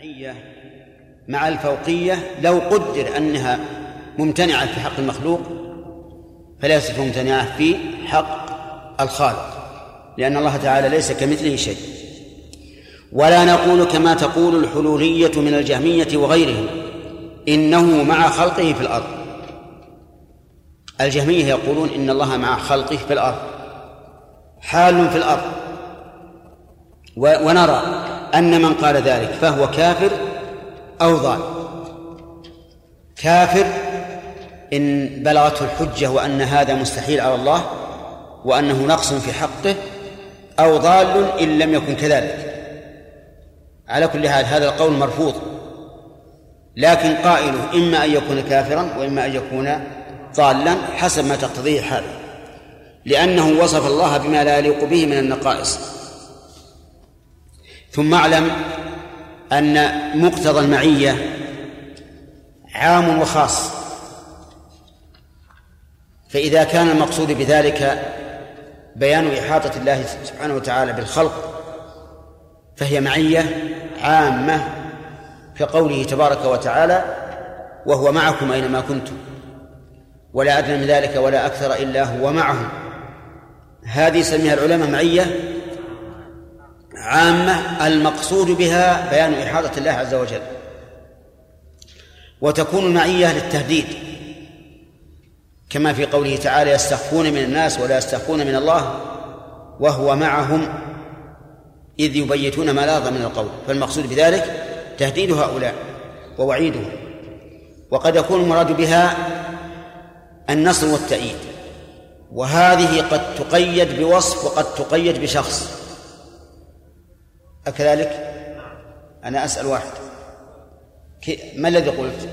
المعية مع الفوقية لو قدر أنها ممتنعة في حق المخلوق فليست ممتنعة في حق الخالق لأن الله تعالى ليس كمثله شيء. ولا نقول كما تقول الحلولية من الجهمية وغيرهم إنه مع خلقه في الأرض. الجهمية يقولون إن الله مع خلقه في الأرض حال في الأرض. ونرى أن من قال ذلك فهو كافر أو ضال. كافر إن بلغته الحجة وأن هذا مستحيل على الله وأنه نقص في حقه أو ضال إن لم يكن كذلك. على كل حال هذا القول مرفوض. لكن قائله إما أن يكون كافرا وإما أن يكون ضالا حسب ما تقتضيه الحال لأنه وصف الله بما لا يليق به من النقائص. ثم اعلم أن مقتضى المعية عام وخاص. فإذا كان المقصود بذلك بيان إحاطة الله سبحانه وتعالى بالخلق فهي معية عامة كقوله تبارك وتعالى وهو معكم أينما كنتم ولا أدنى من ذلك ولا أكثر إلا هو معهم. هذه يسميها العلماء معية عامة المقصود بها بيان إحاطة الله عز وجل. وتكون المعية للتهديد. كما في قوله تعالى يستخفون من الناس ولا يستخفون من الله وهو معهم إذ يبيتون ما لاظ من القول. فالمقصود بذلك تهديد هؤلاء ووعيدهم. وقد يكون المراد بها النصر والتأييد. وهذه قد تقيد بوصف وقد تقيد بشخص. أكذلك؟ أنا أسأل واحد. ما الذي قلت؟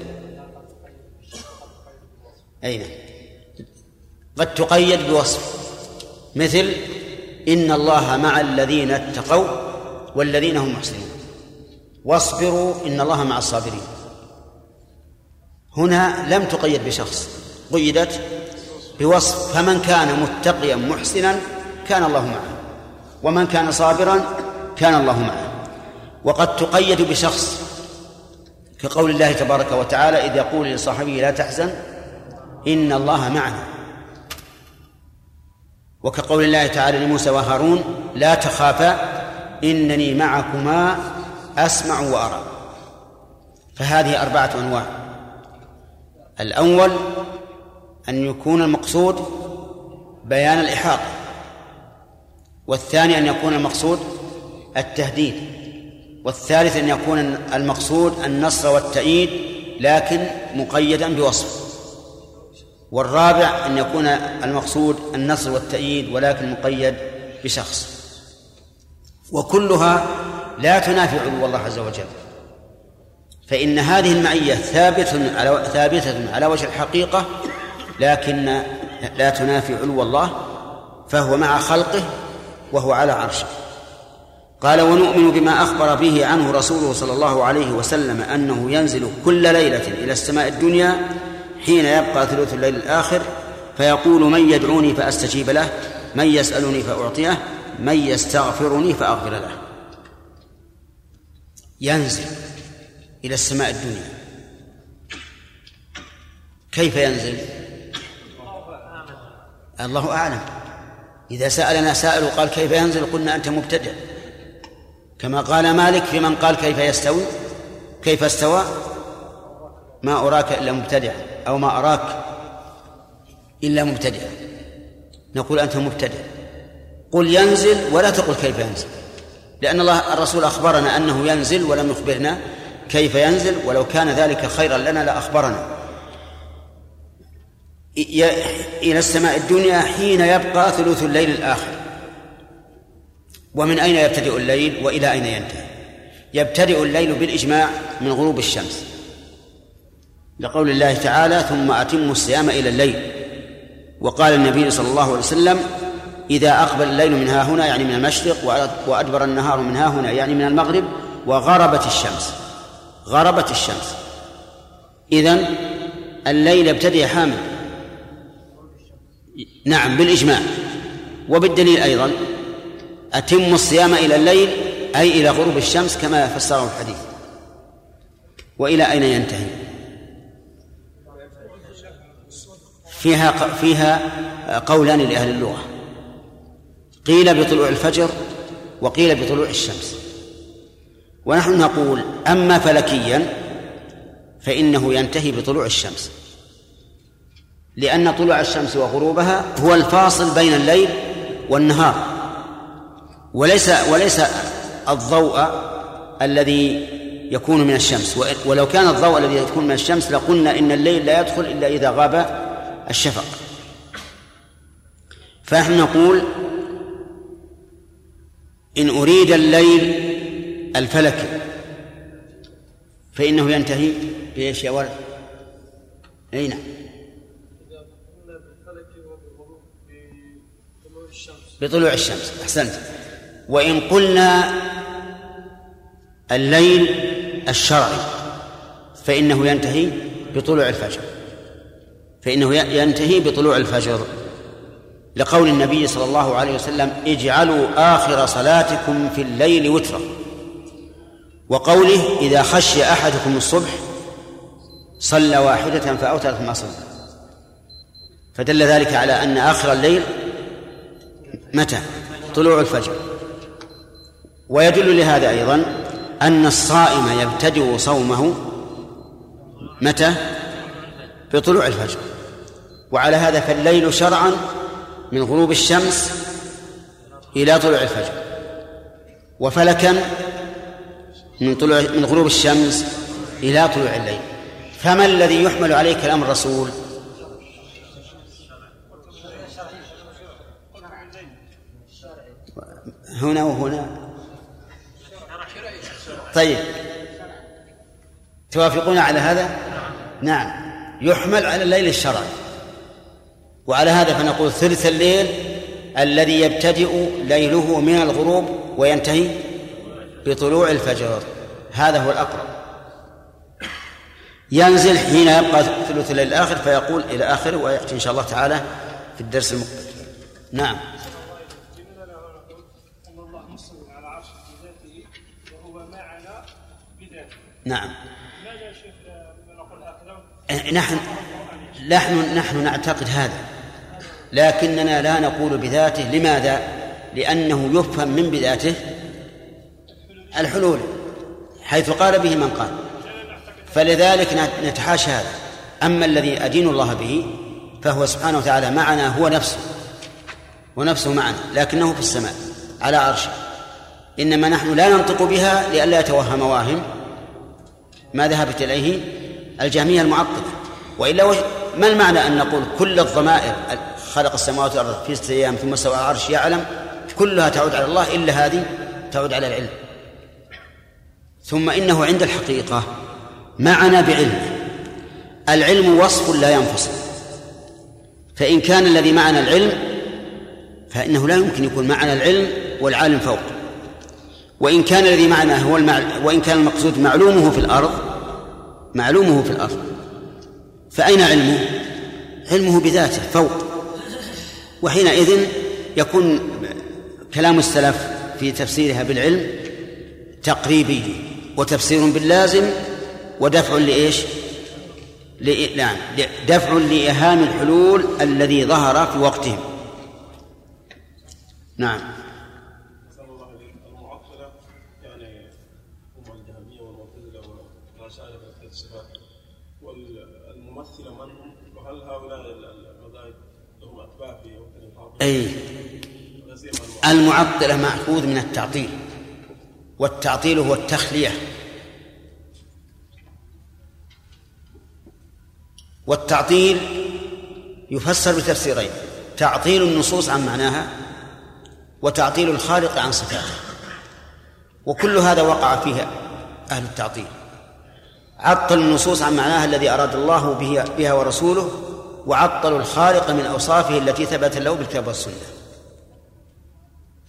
أين؟ قد تقيد بوصف. مثل إن الله مع الذين اتقوا والذين هم محسنون. واصبروا إن الله مع الصابرين. هنا لم تقيد بشخص. قيدت بوصف فمن كان متقيا محسنا كان الله معه. ومن كان صابرا كان الله معه. وقد تقيد بشخص كقول الله تبارك وتعالى إذ يقول لصاحبه لا تحزن إن الله معنا. وكقول الله تعالى لموسى وهارون لا تخافا إنني معكما أسمع وأرى. فهذه أربعة أنواع. الأول أن يكون المقصود بيان الإحاطة والثاني أن يكون المقصود التهديد والثالث أن يكون المقصود النصر والتأييد لكن مقيدا بوصف. والرابع أن يكون المقصود النصر والتأييد ولكن مقيد بشخص. وكلها لا تنافي علو الله عز وجل. فإن هذه المعية ثابتة على ثابتة على وجه الحقيقة لكن لا تنافي علو الله فهو مع خلقه وهو على عرشه. قال ونؤمن بما أخبر به عنه رسوله صلى الله عليه وسلم أنه ينزل كل ليلة إلى السماء الدنيا حين يبقى ثلث الليل الآخر فيقول من يدعوني فأستجيب له من يسألني فأعطيه من يستغفرني فأغفر له. ينزل إلى السماء الدنيا. كيف ينزل؟ الله أعلم. إذا سألنا سائل وقال كيف ينزل؟ قلنا أنت مبتدئ كما قال مالك في من قال كيف يستوي؟ كيف استوى؟ ما أراك إلا مبتدعا أو ما أراك إلا مبتدعا نقول أنت مبتدع. قل ينزل ولا تقل كيف ينزل. لأن الله الرسول أخبرنا أنه ينزل ولم يخبرنا كيف ينزل ولو كان ذلك خيرا لنا لأخبرنا. إلى السماء الدنيا حين يبقى ثلث الليل الآخر. ومن أين يبتدئ الليل وإلى أين ينتهي؟ يبتدئ الليل بالإجماع من غروب الشمس. لقول الله تعالى ثم أتموا الصيام إلى الليل وقال النبي صلى الله عليه وسلم إذا أقبل الليل من ها هنا يعني من المشرق وأدبر النهار من ها هنا يعني من المغرب وغربت الشمس. غربت الشمس. إذن الليل يبتدئ حامل. نعم بالإجماع. وبالدليل أيضا أتم الصيام إلى الليل أي إلى غروب الشمس كما فسره الحديث. وإلى أين ينتهي؟ فيها فيها قولان لأهل اللغة. قيل بطلوع الفجر وقيل بطلوع الشمس. ونحن نقول أما فلكيا فإنه ينتهي بطلوع الشمس. لأن طلوع الشمس وغروبها هو الفاصل بين الليل والنهار. وليس وليس الضوء الذي يكون من الشمس. ولو كان الضوء الذي يكون من الشمس لقلنا إن الليل لا يدخل إلا إذا غاب الشفق. فنحن نقول إن أريد الليل الفلكي فإنه ينتهي بإيش يا ولد؟ أي نعم. بطلوع الشمس. أحسنت. وإن قلنا الليل الشرعي فإنه ينتهي بطلوع الفجر. فإنه ينتهي بطلوع الفجر. لقول النبي صلى الله عليه وسلم اجعلوا آخر صلاتكم في الليل وترا. وقوله إذا خشي أحدكم الصبح صلى واحدة فأوترت ما صلى. فدل ذلك على أن آخر الليل متى؟ طلوع الفجر. ويدل لهذا أيضا أن الصائم يبتدئ صومه متى؟ بطلوع الفجر. وعلى هذا فالليل شرعا من غروب الشمس إلى طلوع الفجر. وفلكا من طلوع من غروب الشمس إلى طلوع الليل. فما الذي يحمل عليه كلام الرسول هنا وهنا. طيب. توافقون على هذا؟ نعم. يحمل على الليل الشرعي وعلى هذا فنقول ثلث الليل الذي يبتدئ ليله من الغروب وينتهي بطلوع الفجر. هذا هو الأقرب. ينزل حين يبقى ثلث الليل الآخر فيقول إلى آخره ويأتي إن شاء الله تعالى في الدرس المقبل. نعم. نعم. نحن نحن نحن نعتقد هذا. لكننا لا نقول بذاته. لماذا؟ لأنه يفهم من بذاته الحلول حيث قال به من قال. فلذلك نتحاشى هذا. أما الذي أدين الله به فهو سبحانه وتعالى معنا هو نفسه ونفسه معنا لكنه في السماء على عرشه. إنما نحن لا ننطق بها لئلا يتوهم واهم. ما ذهبت إليه الجهمية المعطلة وإلا ما المعنى أن نقول كل الضمائر خلق السماوات والأرض في ستة أيام ثم استوى على العرش يعلم كلها تعود على الله إلا هذه تعود على العلم. ثم إنه عند الحقيقة معنا بعلمه العلم وصف لا ينفصل. فإن كان الذي معنا العلم فإنه لا يمكن يكون معنا العلم والعالم فوق. وإن كان الذي معنا هو المع... وإن كان المقصود معلومه في الأرض معلومه في الأرض فأين علمه؟ علمه بذاته فوق وحينئذ يكون كلام السلف في تفسيرها بالعلم تقريبي وتفسير باللازم ودفع لإيش؟ نعم دفع لإهام الحلول الذي ظهر في وقتهم نعم أي المعطلة مأخوذ من التعطيل والتعطيل هو التخلية. والتعطيل يفسر بتفسيرين تعطيل النصوص عن معناها وتعطيل الخالق عن صفاته. وكل هذا وقع فيه أهل التعطيل. عطل النصوص عن معناها الذي أراد الله به بها ورسوله وعطلوا الخالق من أوصافه التي ثبت له بالكتاب والسنة.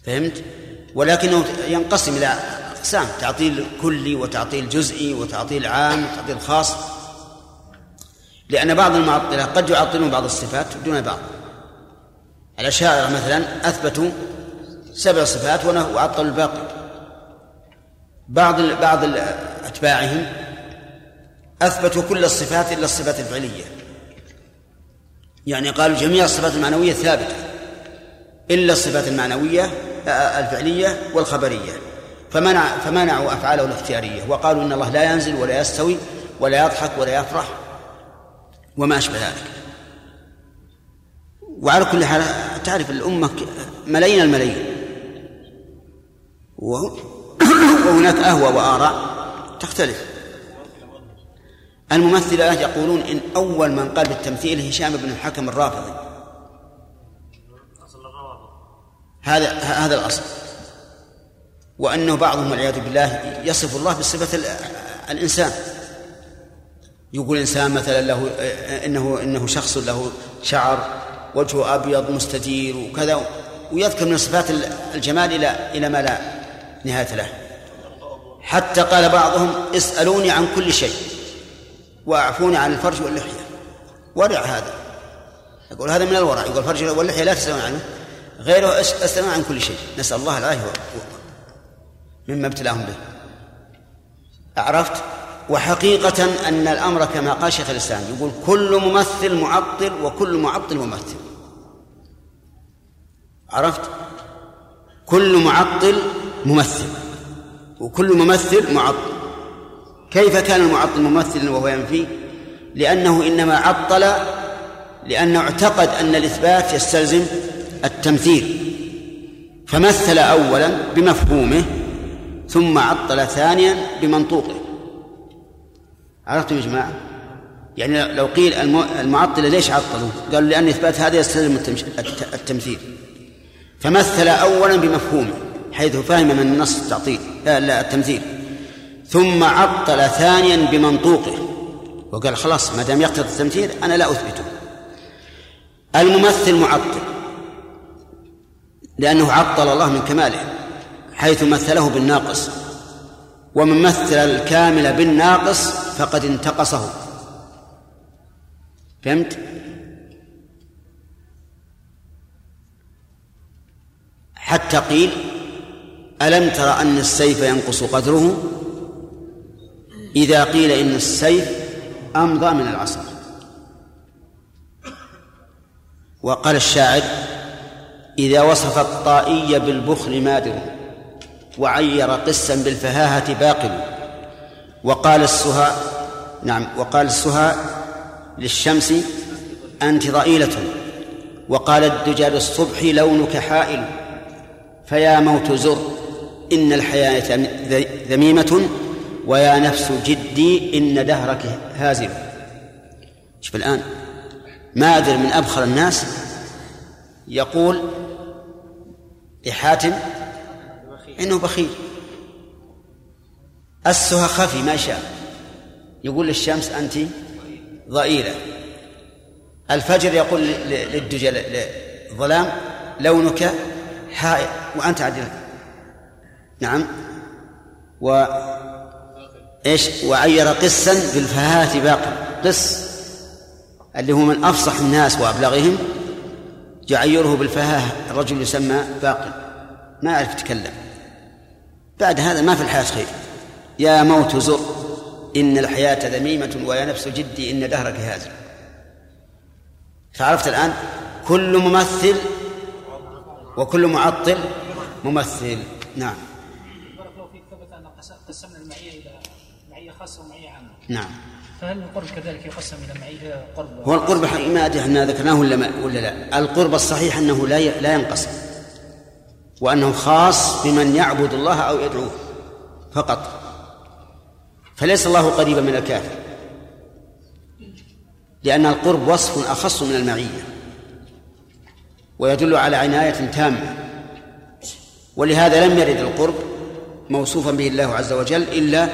فهمت؟ ولكنه ينقسم إلى أقسام تعطيل كلي وتعطيل جزئي وتعطيل عام وتعطيل خاص. لأن بعض المعطلة قد يعطلون بعض الصفات دون بعض. الأشاعرة مثلا أثبتوا سبع صفات وعطلوا الباقي. بعض بعض أتباعهم أثبتوا كل الصفات إلا الصفات الفعلية. يعني قالوا جميع الصفات المعنوية ثابتة إلا الصفات المعنوية آه، الفعلية والخبرية. فمنع فمنعوا أفعاله الاختيارية وقالوا إن الله لا ينزل ولا يستوي ولا يضحك ولا يفرح وما أشبه ذلك. وعلى كل حال تعرف الأمة ملايين الملايين. وهناك أهوى وآراء تختلف. الممثلة يقولون إن أول من قال بالتمثيل هشام بن الحكم الرافضي. هذا هذا الأصل. وأنه بعضهم والعياذ بالله يصف الله بصفة الإنسان. يقول إنسان مثلا له إنه إنه شخص له شعر وجهه أبيض مستدير وكذا ويذكر من صفات الجمال إلى إلى ما لا نهاية له. حتى قال بعضهم اسألوني عن كل شيء. واعفوني عن الفرج واللحية. ورع هذا. يقول هذا من الورع. يقول الفرج واللحية لا تسألون عنه. غيره اسألون عن كل شيء. نسأل الله العافية مما ابتلاهم به. عرفت وحقيقة أن الأمر كما قال شيخ الإسلام. يقول كل ممثل معطل وكل معطل ممثل. عرفت؟ كل معطل ممثل. وكل ممثل معطل. كيف كان المعطل ممثلا وهو ينفي؟ لأنه إنما عطل لأنه اعتقد أن الإثبات يستلزم التمثيل. فمثل أولا بمفهومه ثم عطل ثانيا بمنطوقه. عرفتم يا جماعة؟ يعني لو قيل المعطلة ليش عطلوا؟ قالوا لأن إثبات هذا يستلزم التمثيل. فمثل أولا بمفهومه حيث فهم من النص التعطيل لا التمثيل. ثم عطل ثانيا بمنطوقه. وقال خلاص ما دام يقتضي التمثيل أنا لا أثبته. الممثل معطل لأنه عطل الله من كماله حيث مثله بالناقص. ومن مثل الكامل بالناقص فقد انتقصه. فهمت؟ حتى قيل ألم تر أن السيف ينقص قدره؟ إذا قيل إن السيف أمضى من العصا. وقال الشاعر إذا وصف الطائي بالبخل مادر وعير قسا بالفهاهة باقل وقال السهى نعم وقال السهى للشمس أنت ضئيلة. وقال الدجى للصبح لونك حائل. فيا موت زر إن الحياة ذميمة. ويا نفس جدي إن دهرك هازل شوف الآن ماذر من أبخر الناس يقول لحاتم إنه بخيل. السها خفي ما شاء. يقول للشمس أنت ضئيلة. الفجر يقول للدجى للظلام لونك حائر. وأنت عدل نعم. و إيش؟ وعير قسا بالفهات باقي. قس. اللي هو من أفصح الناس وأبلغهم يعيره بالفهاه الرجل يسمى باقي. ما يعرف يتكلم. بعد هذا ما في الحياة خير. يا موت زر. إن الحياة ذميمة ويا نفس جدي. إن دهرك هازل. فعرفت الآن؟ كل ممثل وكل معطل ممثل. نعم. نعم. فهل القرب كذلك يقسم إلى معية قرب؟ هو القرب ما أدري إحنا ذكرناه ولا ما ولا لا. القرب الصحيح أنه لا لا ينقسم. وأنه خاص بمن يعبد الله أو يدعوه فقط. فليس الله قريبا من الكافر. لأن القرب وصف أخص من المعية. ويدل على عناية تامة. ولهذا لم يرد القرب موصوفا به الله عز وجل إلا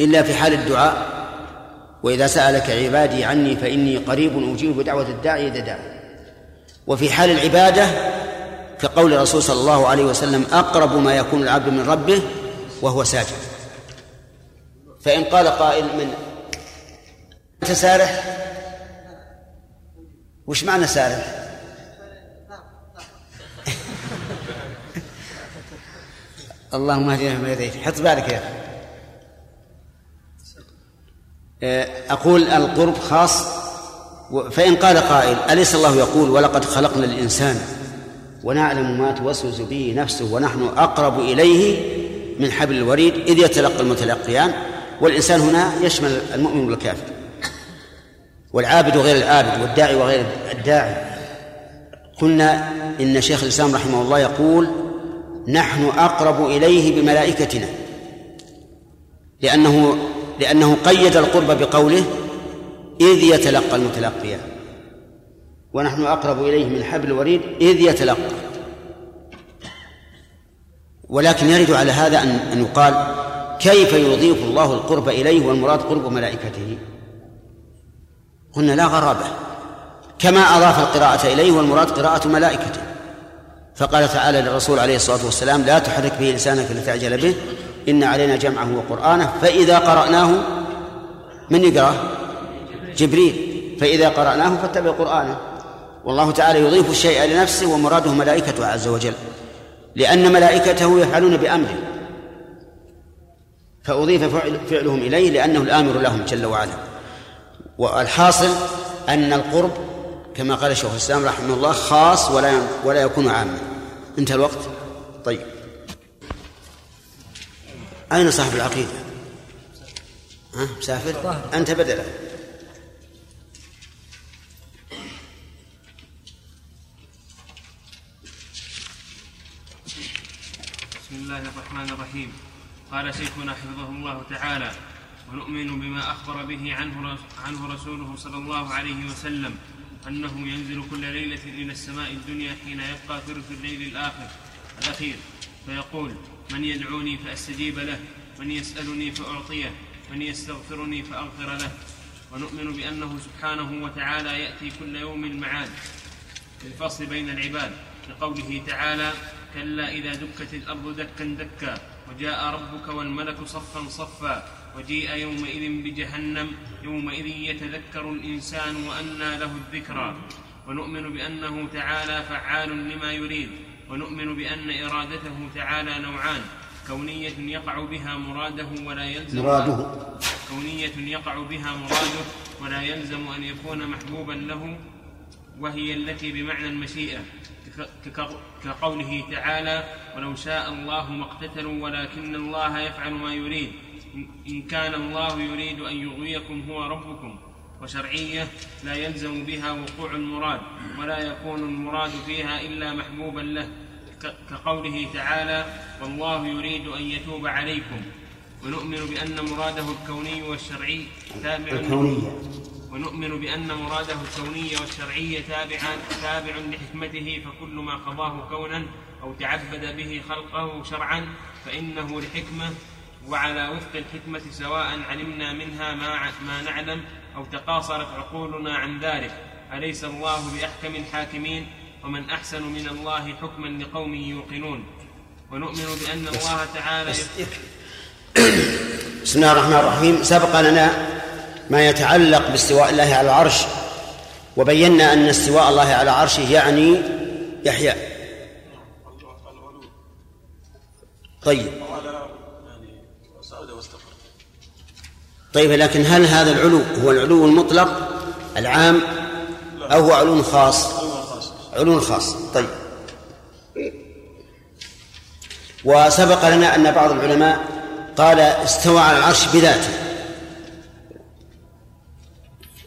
إلا في حال الدعاء. وإذا سألك عبادي عني فإني قريب أجيب بدعوة الداعي إذا دعا وفي حال العبادة كقول الرسول صلى الله عليه وسلم أقرب ما يكون العبد من ربه وهو ساجد. فإن قال قائل من أنت سارح وش معنى سارح؟ اللهم اهدنا فيما هديت حط بالك يا آه، أقول القرب خاص فإن قال قائل أليس الله يقول ولقد خلقنا الإنسان؟ ونعلم ما توسوس به نفسه ونحن أقرب إليه من حبل الوريد إذ يتلقى المتلقيان والإنسان هنا يشمل المؤمن والكافر. والعابد وغير العابد والداعي وغير الداعي. قلنا إن شيخ الإسلام رحمه الله يقول نحن أقرب إليه بملائكتنا لأنه لأنه قيد القرب بقوله إذ يتلقى المتلقيان. ونحن أقرب إليه من حبل الوريد إذ يتلقى. ولكن يرد على هذا أن أن يقال كيف يضيف الله القرب إليه والمراد قرب ملائكته؟ قلنا لا غرابة. كما أضاف القراءة إليه والمراد قراءة ملائكته. فقال تعالى للرسول عليه الصلاة والسلام لا تحرك به لسانك لتعجل به. إن علينا جمعه وقرآنه فإذا قرأناه من يقرأ؟ جبريل. فإذا قرأناه فاتبع قرآنه. والله تعالى يضيف الشيء لنفسه ومراده ملائكته عز وجل. لأن ملائكته يفعلون بأمره. فأضيف فعلهم إليه لأنه الآمر لهم جل وعلا. والحاصل أن القرب كما قال شيخ الإسلام رحمه الله خاص ولا ولا يكون عاما. انتهى الوقت؟ طيب. أين صاحب العقيدة؟ ها مسافر؟ أنت بدله بسم الله الرحمن الرحيم قال شيخنا حفظه الله تعالى ونؤمن بما أخبر به عنه, عنه رسوله صلى الله عليه وسلم أنه ينزل كل ليلة إلى السماء الدنيا حين يبقى ثلث الليل الآخر الأخير فيقول من يدعوني فأستجيب له من يسألني فأعطيه من يستغفرني فأغفر له. ونؤمن بأنه سبحانه وتعالى يأتي كل يوم المعاد للفصل بين العباد لقوله تعالى كلا إذا دكت الأرض دكا دكا وجاء ربك والملك صفا صفا وجيء يومئذ بجهنم يومئذ يتذكر الإنسان وأنى له الذكرى ونؤمن بأنه تعالى فعال لما يريد ونؤمن بأن إرادته تعالى نوعان. كونية يقع بها مراده ولا يلزم مراده. كونية يقع بها مراده ولا يلزم أن يكون محبوبا له وهي التي بمعنى المشيئة. كقوله تعالى ولو شاء الله ما اقتتلوا ولكن الله يفعل ما يريد. إن كان الله يريد أن يغويكم هو ربكم. وشرعية لا يلزم بها وقوع المراد ولا يكون المراد فيها إلا محبوبا له كقوله تعالى والله يريد أن يتوب عليكم ونؤمن بأن مراده الكوني والشرعي تابع الكونية. ونؤمن بأن مراده الكوني والشرعي تابعا تابع لحكمته فكل ما قضاه كونا أو تعبد به خلقه شرعا فإنه لحكمة وعلى وفق الحكمة سواء علمنا منها ما ما نعلم أو تقاصرت عقولنا عن ذلك أليس الله بأحكم الحاكمين؟ ومن أحسن من الله حكما لقوم يوقنون. ونؤمن بأن الله تعالى بسم الله الرحمن الرحيم. سبق لنا ما يتعلق باستواء الله على العرش وبينا أن استواء الله على عرشه يعني يحيى. طيب. طيب لكن هل هذا العلو هو العلو المطلق العام أو هو علو خاص؟ علو خاص. طيب. وسبق لنا أن بعض العلماء قال استوى على العرش بذاته.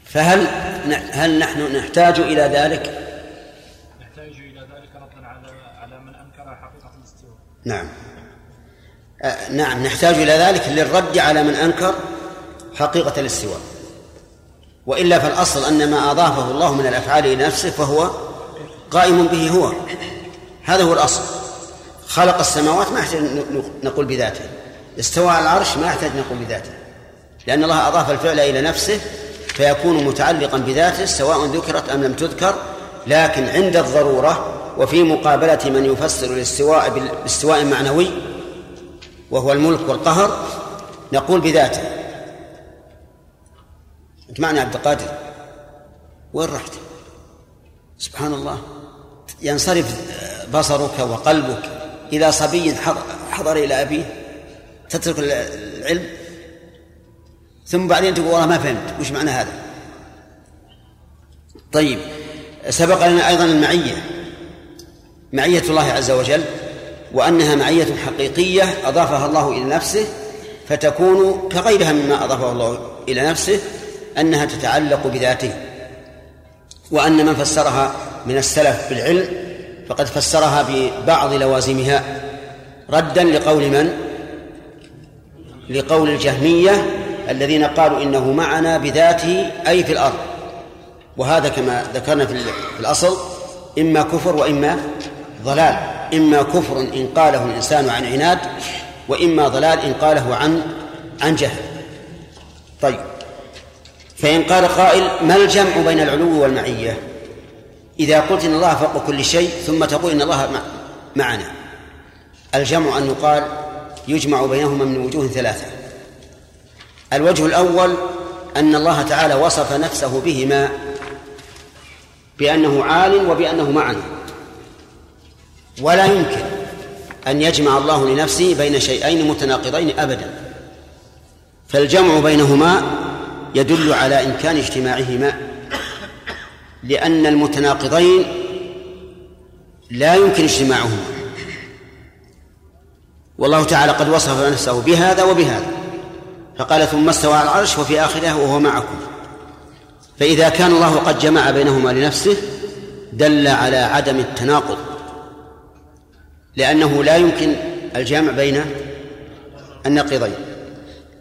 فهل هل نحن نحتاج إلى ذلك؟ نحتاج إلى ذلك ردا على على من أنكر حقيقة الاستواء. نعم. نعم نحتاج إلى ذلك للرد على من أنكر حقيقة الاستواء وإلا فالأصل أن ما أضافه الله من الأفعال إلى نفسه فهو قائم به هو. هذا هو الأصل. خلق السماوات ما يحتاج نقول بذاته. استوى على العرش ما يحتاج نقول بذاته. لأن الله أضاف الفعل إلى نفسه فيكون متعلقا بذاته سواء ذكرت أم لم تذكر لكن عند الضرورة وفي مقابلة من يفسر الاستواء بالاستواء معنوي وهو الملك والقهر نقول بذاته. أنت معنى عبد القادر؟ وين رحت؟ سبحان الله ينصرف بصرك وقلبك إلى صبي حضر إلى أبيه. تترك العلم. ثم بعدين تقول والله ما فهمت وش معنى هذا؟ طيب سبق لنا أيضا المعية. معية الله عز وجل وأنها معية حقيقية أضافها الله إلى نفسه فتكون كغيرها مما أضافه الله إلى نفسه أنها تتعلق بذاته وأن من فسرها من السلف بالعلم فقد فسرها ببعض لوازمها. ردا لقول من؟ لقول الجهمية الذين قالوا إنه معنا بذاته أي في الأرض. وهذا كما ذكرنا في الأصل إما كفر وإما ضلال. إما كفر إن قاله الإنسان عن عناد وإما ضلال إن قاله عن عن جهل. طيب. فإن قال قائل ما الجمع بين العلو والمعية؟ إذا قلت إن الله فوق كل شيء ثم تقول إن الله معنا. الجمع أن يقال يجمع بينهما من وجوه ثلاثة. الوجه الأول أن الله تعالى وصف نفسه بهما بأنه عال وبأنه معنا ولا يمكن أن يجمع الله لنفسه بين شيئين متناقضين أبدا. فالجمع بينهما يدل على إمكان اجتماعهما لأن المتناقضين لا يمكن اجتماعهما. والله تعالى قد وصف نفسه بهذا وبهذا فقال ثم استوى على العرش وفي آخره وهو معكم. فإذا كان الله قد جمع بينهما لنفسه دل على عدم التناقض لأنه لا يمكن الجمع بين النقيضين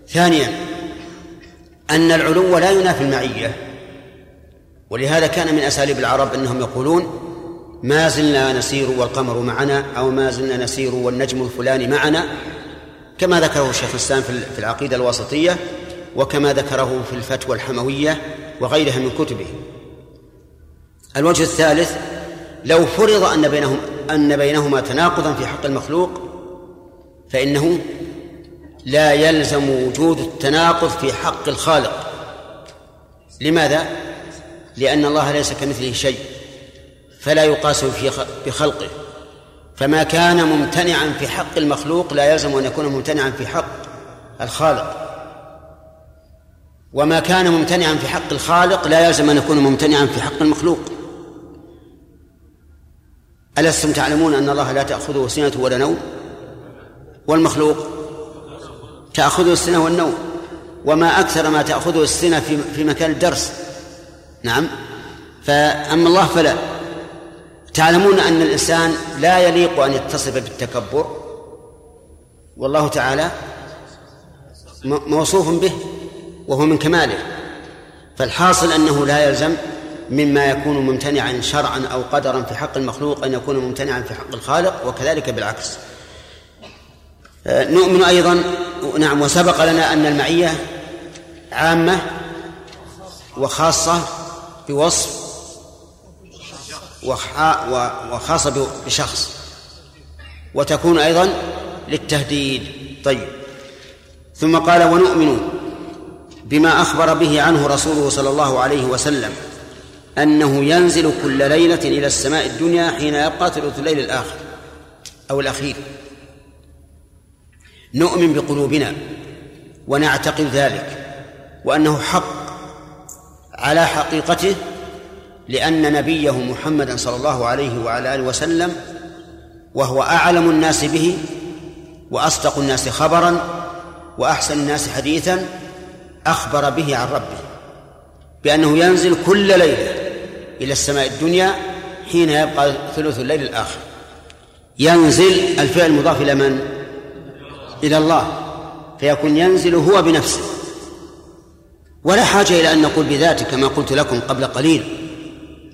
ثانيا أن العلو لا ينافي المعية. ولهذا كان من أساليب العرب أنهم يقولون ما زلنا نسير والقمر معنا أو ما زلنا نسير والنجم الفلاني معنا كما ذكره الشيخ الإسلام في العقيدة الواسطية وكما ذكره في الفتوى الحموية وغيرها من كتبه. الوجه الثالث لو فرض أن بينهم أن بينهما تناقضا في حق المخلوق فإنه لا يلزم وجود التناقض في حق الخالق. لماذا؟ لأن الله ليس كمثله شيء فلا يقاس في بخلقه فما كان ممتنعا في حق المخلوق لا يلزم أن يكون ممتنعا في حق الخالق. وما كان ممتنعا في حق الخالق لا يلزم أن يكون ممتنعا في حق المخلوق. ألستم تعلمون أن الله لا تأخذه سنة ولا نوم؟ والمخلوق تأخذه السنة والنوم. وما أكثر ما تأخذه السنة في في مكان الدرس. نعم. فأما الله فلا. تعلمون أن الإنسان لا يليق أن يتصف بالتكبر؟ والله تعالى موصوف به وهو من كماله. فالحاصل أنه لا يلزم مما يكون ممتنعا شرعا أو قدرا في حق المخلوق أن يكون ممتنعا في حق الخالق وكذلك بالعكس. نؤمن أيضا نعم وسبق لنا أن المعية عامة وخاصة بوصف وخاصة بشخص. وتكون أيضا للتهديد. طيب. ثم قال ونؤمن بما أخبر به عنه رسوله صلى الله عليه وسلم أنه ينزل كل ليلة إلى السماء الدنيا حين يبقى ثلث الليل الآخر أو الأخير. نؤمن بقلوبنا ونعتقد ذلك وأنه حق على حقيقته لأن نبيه محمدا صلى الله عليه وعلى آله وسلم وهو أعلم الناس به وأصدق الناس خبرا وأحسن الناس حديثا أخبر به عن ربه بأنه ينزل كل ليلة إلى السماء الدنيا حين يبقى ثلث الليل الآخر ينزل الفعل المضاف إلى من؟ إلى الله فيكون ينزل هو بنفسه. ولا حاجة إلى أن نقول بذاته كما قلت لكم قبل قليل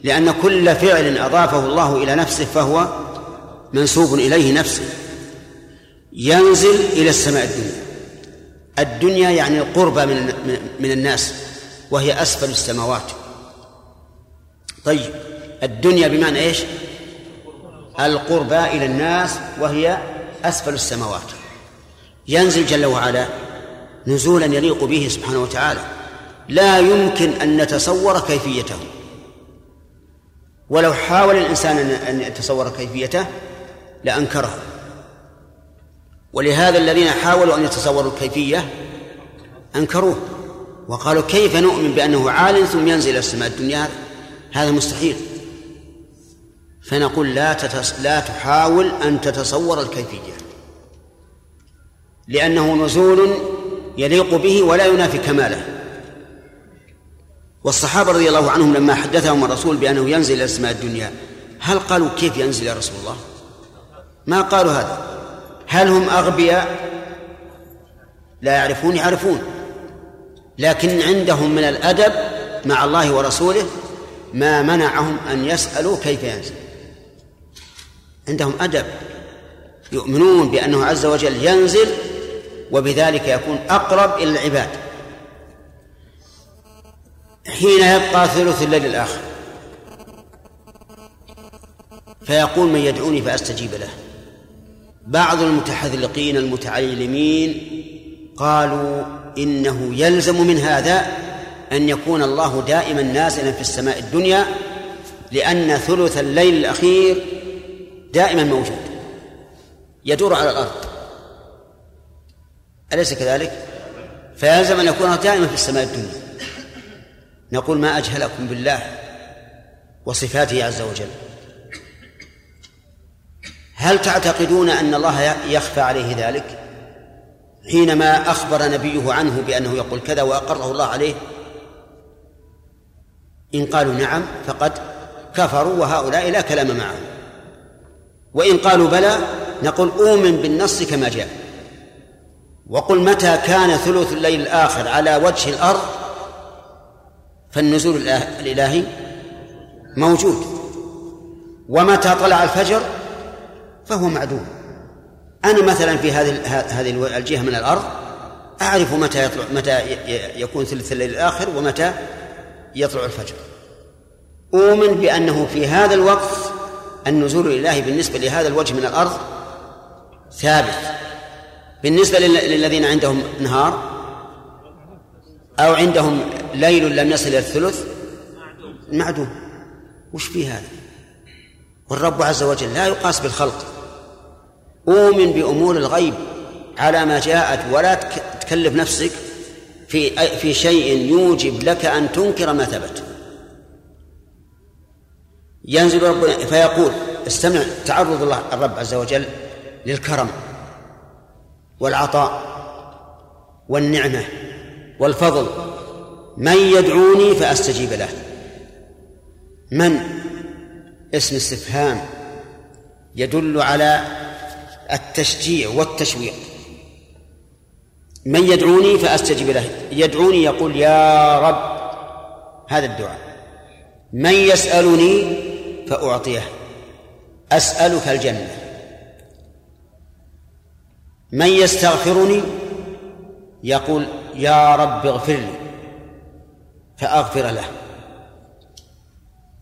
لأن كل فعل أضافه الله إلى نفسه فهو منسوب إليه نفسه. ينزل إلى السماء الدنيا. الدنيا يعني القربى من من الناس وهي أسفل السماوات. طيب الدنيا بمعنى إيش؟ القربى إلى الناس وهي أسفل السماوات. ينزل جل وعلا نزولا يليق به سبحانه وتعالى. لا يمكن أن نتصور كيفيته. ولو حاول الإنسان أن يتصور كيفيته لأنكره. ولهذا الذين حاولوا أن يتصوروا الكيفية أنكروه. وقالوا كيف نؤمن بأنه عال ثم ينزل إلى السماء الدنيا؟ هذا مستحيل. فنقول لا تتس... لا تحاول أن تتصور الكيفية. لأنه نزول يليق به ولا ينافي كماله. والصحابة رضي الله عنهم لما حدثهم الرسول بأنه ينزل إلى السماء الدنيا هل قالوا كيف ينزل يا رسول الله؟ ما قالوا هذا. هل هم أغبياء؟ لا يعرفون يعرفون. لكن عندهم من الأدب مع الله ورسوله ما منعهم أن يسألوا كيف ينزل. عندهم أدب. يؤمنون بأنه عز وجل ينزل وبذلك يكون أقرب إلى العباد. حين يبقى ثلث الليل الآخر فيقول من يدعوني فأستجيب له. بعض المتحذلقين المتعلمين قالوا إنه يلزم من هذا أن يكون الله دائما نازلا في السماء الدنيا لأن ثلث الليل الأخير دائما موجود يدور على الأرض. أليس كذلك؟ فيلزم أن يكون دائما في السماء الدنيا. نقول ما أجهلكم بالله وصفاته عز وجل. هل تعتقدون أن الله يخفى عليه ذلك؟ حينما أخبر نبيه عنه بأنه يقول كذا وأقره الله عليه إن قالوا نعم فقد كفروا وهؤلاء لا كلام معهم. وإن قالوا بلى نقول أؤمن بالنص كما جاء. وقل متى كان ثلث الليل الآخر على وجه الأرض فالنزول الإلهي موجود. ومتى طلع الفجر؟ فهو معدوم. أنا مثلا في هذه هذه الجهة من الأرض أعرف متى يطلع متى يكون ثلث الليل الآخر ومتى يطلع الفجر. أؤمن بأنه في هذا الوقت النزول الإلهي بالنسبة لهذا الوجه من الأرض ثابت. بالنسبة للذين عندهم نهار أو عندهم ليل لم يصل إلى الثلث معدوم. وش في هذا؟ والرب عز وجل لا يقاس بالخلق. أؤمن بأمور الغيب على ما جاءت ولا تكلف نفسك في في شيء يوجب لك أن تنكر ما ثبت. ينزل ربنا فيقول استمع تعرض الله الرب عز وجل للكرم. والعطاء والنعمة والفضل. من يدعوني فأستجيب له. من؟ اسم استفهام يدل على التشجيع والتشويق. من يدعوني فأستجيب له. يدعوني يقول يا رب هذا الدعاء. من يسألني فأعطيه. أسألك الجنة. من يستغفرني يقول يا رب اغفر لي فأغفر له.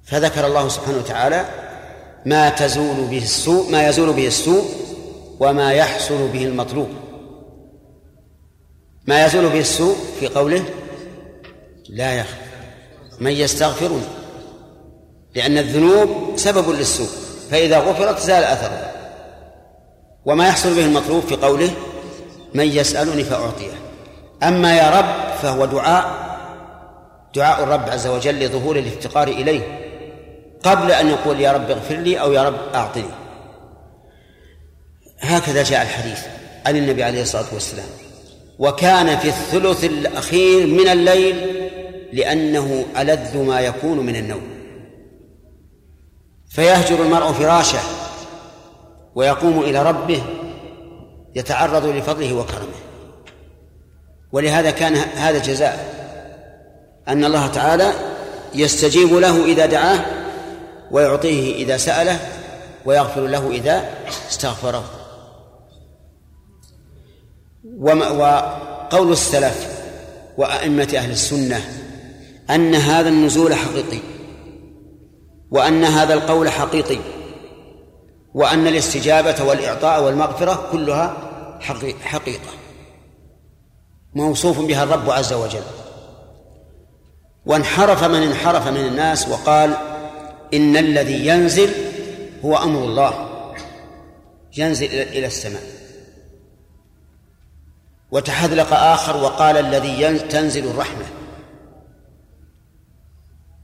فذكر الله سبحانه وتعالى ما تزول به السوء ما يزول به السوء وما يحصل به المطلوب. ما يزول به السوء في قوله لا يخف من يستغفرني لأن الذنوب سبب للسوء فإذا غفرت زال أثره. وما يحصل به المطلوب في قوله من يسألني فأعطيه. أما يا رب فهو دعاء دعاء الرب عز وجل لظهور الافتقار إليه قبل أن يقول يا رب اغفر لي أو يا رب أعطني. هكذا جاء الحديث عن النبي عليه الصلاة والسلام. وكان في الثلث الأخير من الليل لأنه ألذ ما يكون من النوم. فيهجر المرء فراشه ويقوم إلى ربه يتعرض لفضله وكرمه. ولهذا كان هذا جزاء أن الله تعالى يستجيب له إذا دعاه ويعطيه إذا سأله ويغفر له إذا استغفره. وقول السلف وأئمة أهل السنة أن هذا النزول حقيقي وأن هذا القول حقيقي. وأن الاستجابة والإعطاء والمغفرة كلها حقيقة. موصوف بها الرب عز وجل. وانحرف من انحرف من الناس وقال إن الذي ينزل هو أمر الله. ينزل إلى السماء. وتحذلق آخر وقال الذي تنزل الرحمة.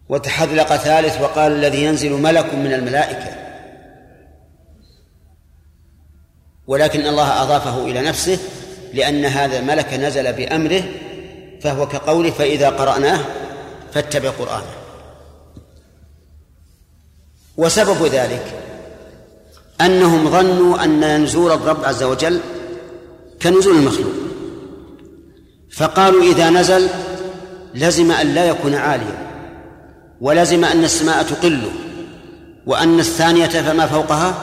وتحذلق ثالث وقال الذي ينزل ملك من الملائكة. ولكن الله أضافه إلى نفسه لأن هذا الملك نزل بأمره فهو كقوله فإذا قرأناه فاتبع قرآنه. وسبب ذلك أنهم ظنوا أن نزول الرب عز وجل كنزول المخلوق. فقالوا إذا نزل لزم أن لا يكون عاليا ولزم أن السماء تقله وأن الثانية فما فوقها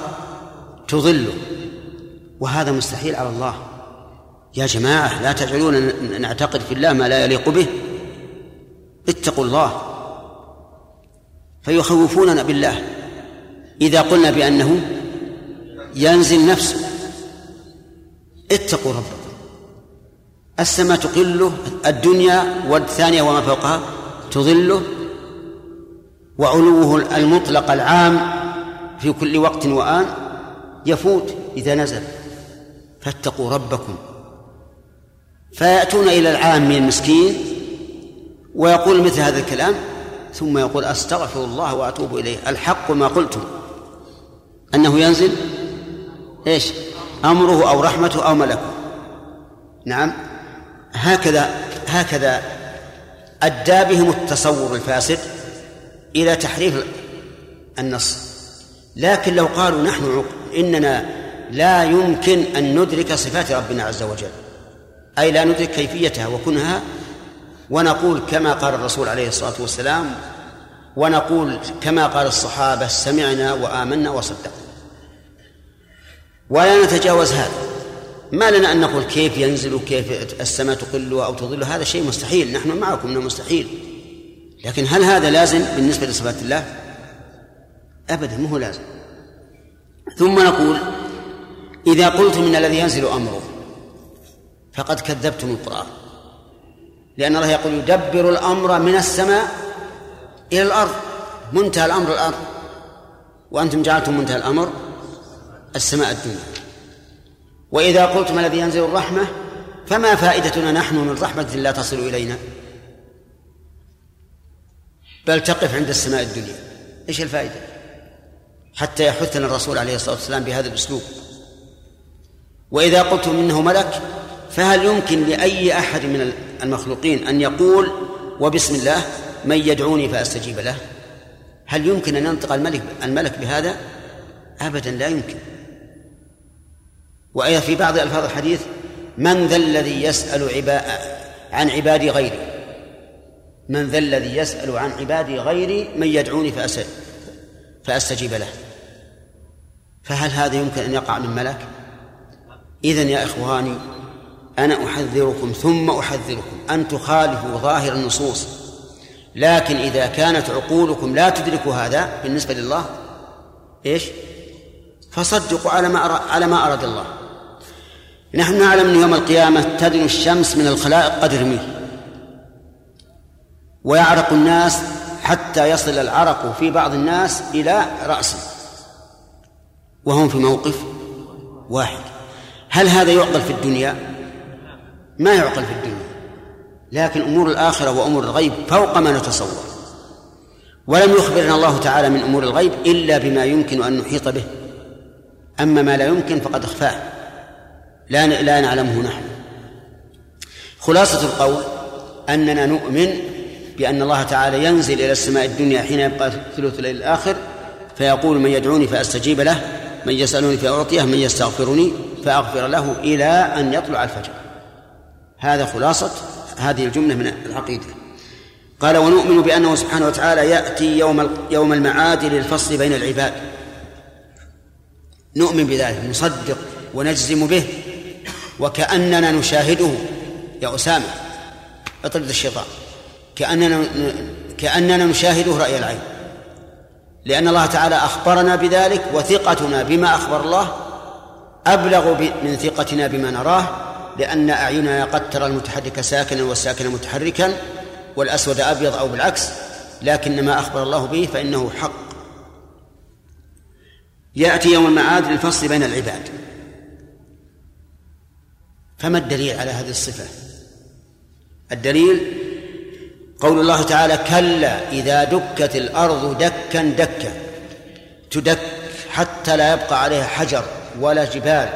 تظله وهذا مستحيل على الله. يا جماعة لا تجعلون نعتقد في الله ما لا يليق به. اتقوا الله. فيخوفوننا بالله. إذا قلنا بأنه ينزل نفسه اتقوا ربكم. السماء تقله الدنيا والثانية وما فوقها تظله وعلوه المطلق العام في كل وقت وآن يفوت إذا نزل. فاتقوا ربكم. فيأتون إلى العام المسكين ويقول مثل هذا الكلام ثم يقول أستغفر الله وأتوب إليه. الحق ما قلتم. أنه ينزل إيش؟ أمره أو رحمته أو ملكه. نعم. هكذا هكذا أدى بهم التصور الفاسد إلى تحريف النص. لكن لو قالوا نحن إننا لا يمكن أن ندرك صفات ربنا عز وجل. أي لا ندرك كيفيتها وكنها ونقول كما قال الرسول عليه الصلاة والسلام ونقول كما قال الصحابة سمعنا وآمنا وصدقنا. ولا نتجاوز هذا. ما لنا أن نقول كيف ينزل كيف السماء تقل أو تظل هذا شيء مستحيل. نحن معكم أنه مستحيل. لكن هل هذا لازم بالنسبة لصفات الله؟ أبدا مو لازم. ثم نقول إذا قلتم إن الذي ينزل أمره فقد كذبتم القرآن. لأن الله يقول يدبر الأمر من السماء إلى الأرض. منتهى الأمر الأرض وأنتم جعلتم منتهى الأمر السماء الدنيا. وإذا قلتم الذي ينزل الرحمة فما فائدتنا نحن من رحمة لا تصل إلينا؟ بل تقف عند السماء الدنيا. إيش الفائدة؟ حتى يحثنا الرسول عليه الصلاة والسلام بهذا الأسلوب. وإذا قلتم إنه ملك فهل يمكن لأي أحد من المخلوقين أن يقول وبسم الله من يدعوني فأستجيب له هل يمكن أن ينطق الملك الملك بهذا؟ أبدا لا يمكن. وأيضا في بعض ألفاظ الحديث من ذا الذي يسأل عبا عن عبادي غيري من ذا الذي يسأل عن عبادي غيري من يدعوني فأستجيب له فهل هذا يمكن أن يقع من ملك؟ إذن يا إخواني أنا أحذركم ثم أحذركم أن تخالفوا ظاهر النصوص. لكن إذا كانت عقولكم لا تدرك هذا بالنسبة لله إيش؟ فصدقوا على ما على ما أراد الله. نحن نعلم أن يوم القيامة تدن الشمس من الخلائق قدر ميل ويعرق الناس حتى يصل العرق في بعض الناس إلى رأسه. وهم في موقف واحد. هل هذا يعقل في الدنيا؟ ما يعقل في الدنيا. لكن أمور الآخرة وأمور الغيب فوق ما نتصور. ولم يخبرنا الله تعالى من أمور الغيب إلا بما يمكن أن نحيط به. أما ما لا يمكن فقد أخفاه. لا لا نعلمه نحن. خلاصة القول أننا نؤمن بأن الله تعالى ينزل إلى السماء الدنيا حين يبقى ثلث الليل الآخر فيقول من يدعوني فأستجيب له من يسألني فأعطيه من يستغفرني. فأغفر له إلى أن يطلع الفجر. هذا خلاصة هذه الجملة من العقيدة. قال ونؤمن بأنه سبحانه وتعالى يأتي يوم يوم المعاد للفصل بين العباد. نؤمن بذلك نصدق ونجزم به وكأننا نشاهده. يا أسامة اطرد الشيطان. كأننا كأننا نشاهده رأي العين. لأن الله تعالى أخبرنا بذلك وثقتنا بما أخبر الله أبلغ من ثقتنا بما نراه لأن أعيننا قد ترى المتحرك ساكنا والساكن متحركا والأسود أبيض أو بالعكس لكن ما أخبر الله به فإنه حق. يأتي يوم المعاد للفصل بين العباد. فما الدليل على هذه الصفة؟ الدليل قول الله تعالى كلا إذا دكت الأرض دكا دكا تدك حتى لا يبقى عليها حجر. ولا جبال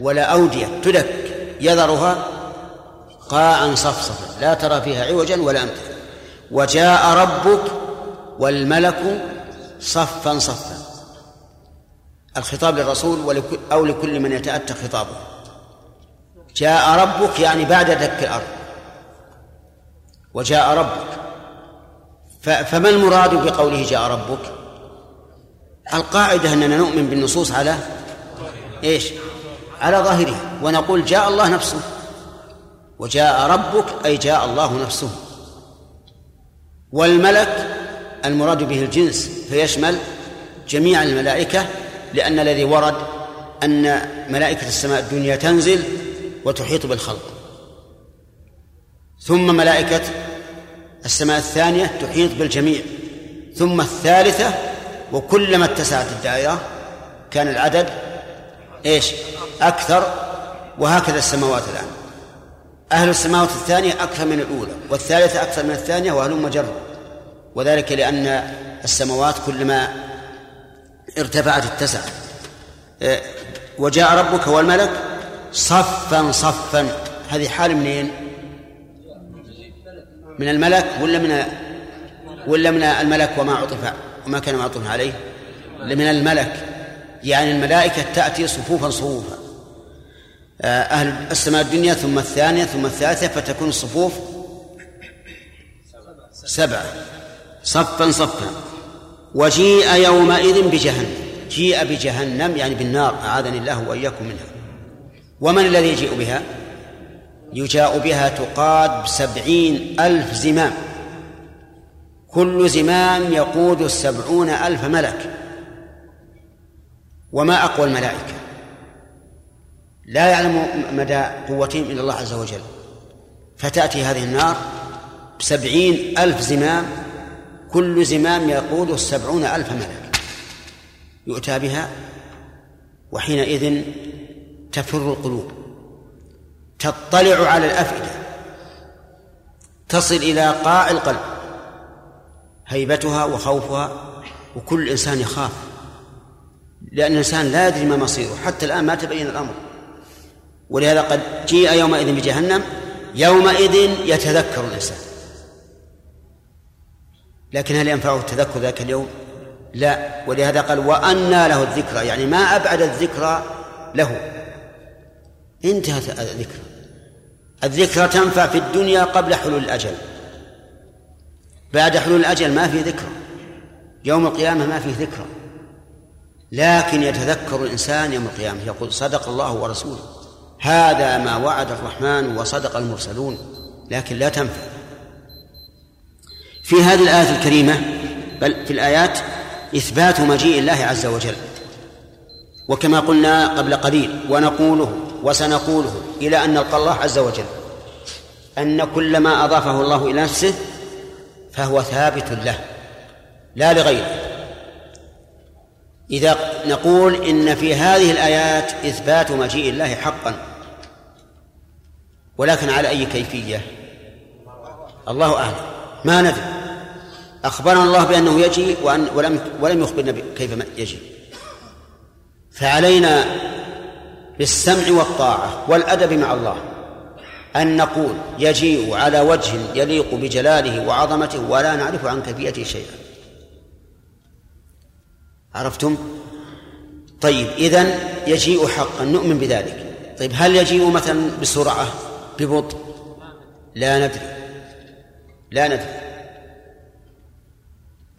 ولا أودية تدك يذرها قاعا صفصفا لا ترى فيها عوجا ولا أمتا وجاء ربك والملك صفا صفا. الخطاب للرسول أو لكل من يتأتى خطابه. جاء ربك يعني بعد دك الأرض. وجاء ربك. فما المراد بقوله جاء ربك؟ القاعدة أننا نؤمن بالنصوص على إيش؟ على ظاهرها ونقول جاء الله نفسه. وجاء ربك أي جاء الله نفسه. والملك المراد به الجنس فيشمل جميع الملائكة لأن الذي ورد أن ملائكة السماء الدنيا تنزل وتحيط بالخلق. ثم ملائكة السماء الثانية تحيط بالجميع. ثم الثالثة وكلما اتسعت الدائرة كان العدد إيش؟ أكثر وهكذا السماوات الآن. أهل السماوات الثانية أكثر من الأولى والثالثة أكثر من الثانية وهلم جرا وذلك لأن السماوات كلما ارتفعت اتسعت. إيه، وجاء ربك والملك صفا صفا. هذه حال منين؟ من الملك ولا من ولا من الملك وما عطف وما كان معطوف عليه؟ من الملك. يعني الملائكة تأتي صفوفا صفوفا. آه، أهل السماء الدنيا ثم الثانية ثم الثالثة فتكون الصفوف سبعة. صفا صفا. وجيء يومئذ بجهنم. جيء بجهنم يعني بالنار. أعاذني الله وإياكم منها. ومن الذي يجيء بها؟ يجاء بها تقاد بسبعين ألف زمام. كل زمام يقود السبعون ألف ملك. وما أقوى الملائكة. لا يعلم مدى قوتهم إلا الله عز وجل. فتأتي هذه النار بسبعين ألف زمام كل زمام يقود السبعون ألف ملك. يؤتى بها وحينئذ تفر القلوب. تطلع على الأفئدة. تصل إلى قاع القلب. هيبتها وخوفها وكل إنسان يخاف. لأن الإنسان لا يدري ما مصيره حتى الآن ما تبين الأمر. ولهذا قد جيء يومئذ بجهنم يومئذ يتذكر الإنسان. لكن هل ينفعه التذكر ذاك اليوم؟ لا. ولهذا قال وأنى له الذكرى يعني ما أبعد الذكرى له. انتهت الذكرى. الذكرى تنفع في الدنيا قبل حلول الأجل. بعد حلول الأجل ما في ذكرى. يوم القيامة ما فيه ذكرى. لكن يتذكر الإنسان يوم القيامة يقول صدق الله ورسوله هذا ما وعد الرحمن وصدق المرسلون لكن لا تنفع. في هذه الآية الكريمة بل في الآيات إثبات مجيء الله عز وجل. وكما قلنا قبل قليل ونقوله وسنقوله إلى أن نلقى الله عز وجل أن كل ما أضافه الله إلى نفسه فهو ثابت له لا لغيره. إذا نقول إن في هذه الآيات إثبات مجيء الله حقا ولكن على أي كيفية؟ الله أعلم. ما ندري. أخبرنا الله بأنه يجي وأن ولم ولم يخبرنا كيف يجي. فعلينا بالسمع والطاعة والأدب مع الله أن نقول يجيء على وجه يليق بجلاله وعظمته ولا نعرف عن كيفيته شيئا. عرفتم؟ طيب إذن يجيء حقا نؤمن بذلك. طيب هل يجيء مثلا بسرعة؟ ببطء؟ لا ندري. لا ندري.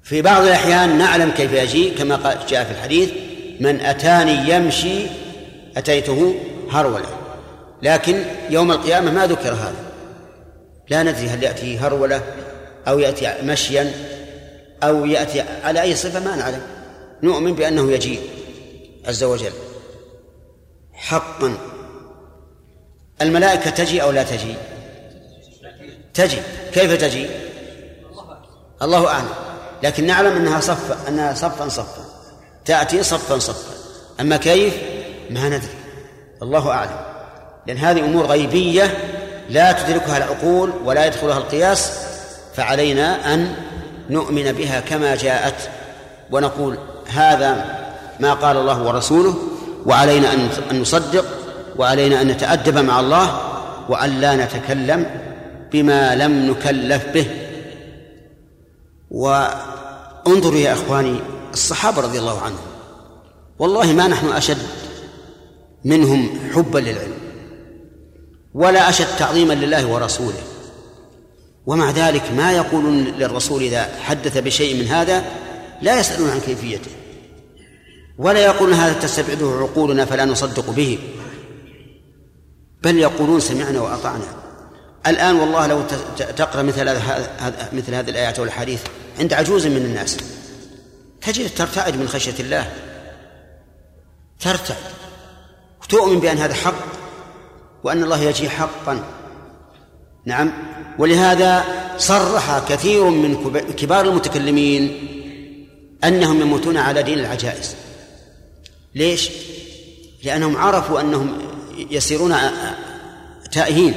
في بعض الأحيان نعلم كيف يجيء كما جاء في الحديث من أتاني يمشي أتيته هرولة. لكن يوم القيامة ما ذكر هذا. لا ندري هل يأتي هرولة أو يأتي مشيا أو يأتي على أي صفة ما نعلم. نؤمن بأنه يجيء عز وجل. حقا. الملائكة تجي أو لا تجي؟ تجي. كيف تجي؟ الله أعلم. لكن نعلم أنها صف أنها صفا صفا. تأتي صفا صفا. أما كيف؟ ما ندري. الله أعلم. لأن هذه أمور غيبية لا تدركها العقول ولا يدخلها القياس فعلينا أن نؤمن بها كما جاءت. ونقول هذا ما قال الله ورسوله وعلينا أن نصدق وعلينا أن نتأدب مع الله وأن لا نتكلم بما لم نكلف به. وانظروا يا إخواني الصحابة رضي الله عنهم والله ما نحن أشد منهم حبا للعلم ولا أشد تعظيما لله ورسوله. ومع ذلك ما يقولون للرسول إذا حدث بشيء من هذا لا يسألون عن كيفيته. ولا يقولون هذا تستبعده عقولنا فلا نصدق به. بل يقولون سمعنا وأطعنا. الآن والله لو تقرأ مثل مثل هذه الآيات والحديث عند عجوز من الناس. تجد ترتعد من خشية الله. ترتعد. وتؤمن بأن هذا حق وأن الله يجي حقا. نعم. ولهذا صرح كثير من كبار المتكلمين أنهم يموتون على دين العجائز. ليش؟ لأنهم عرفوا أنهم يسيرون تائهين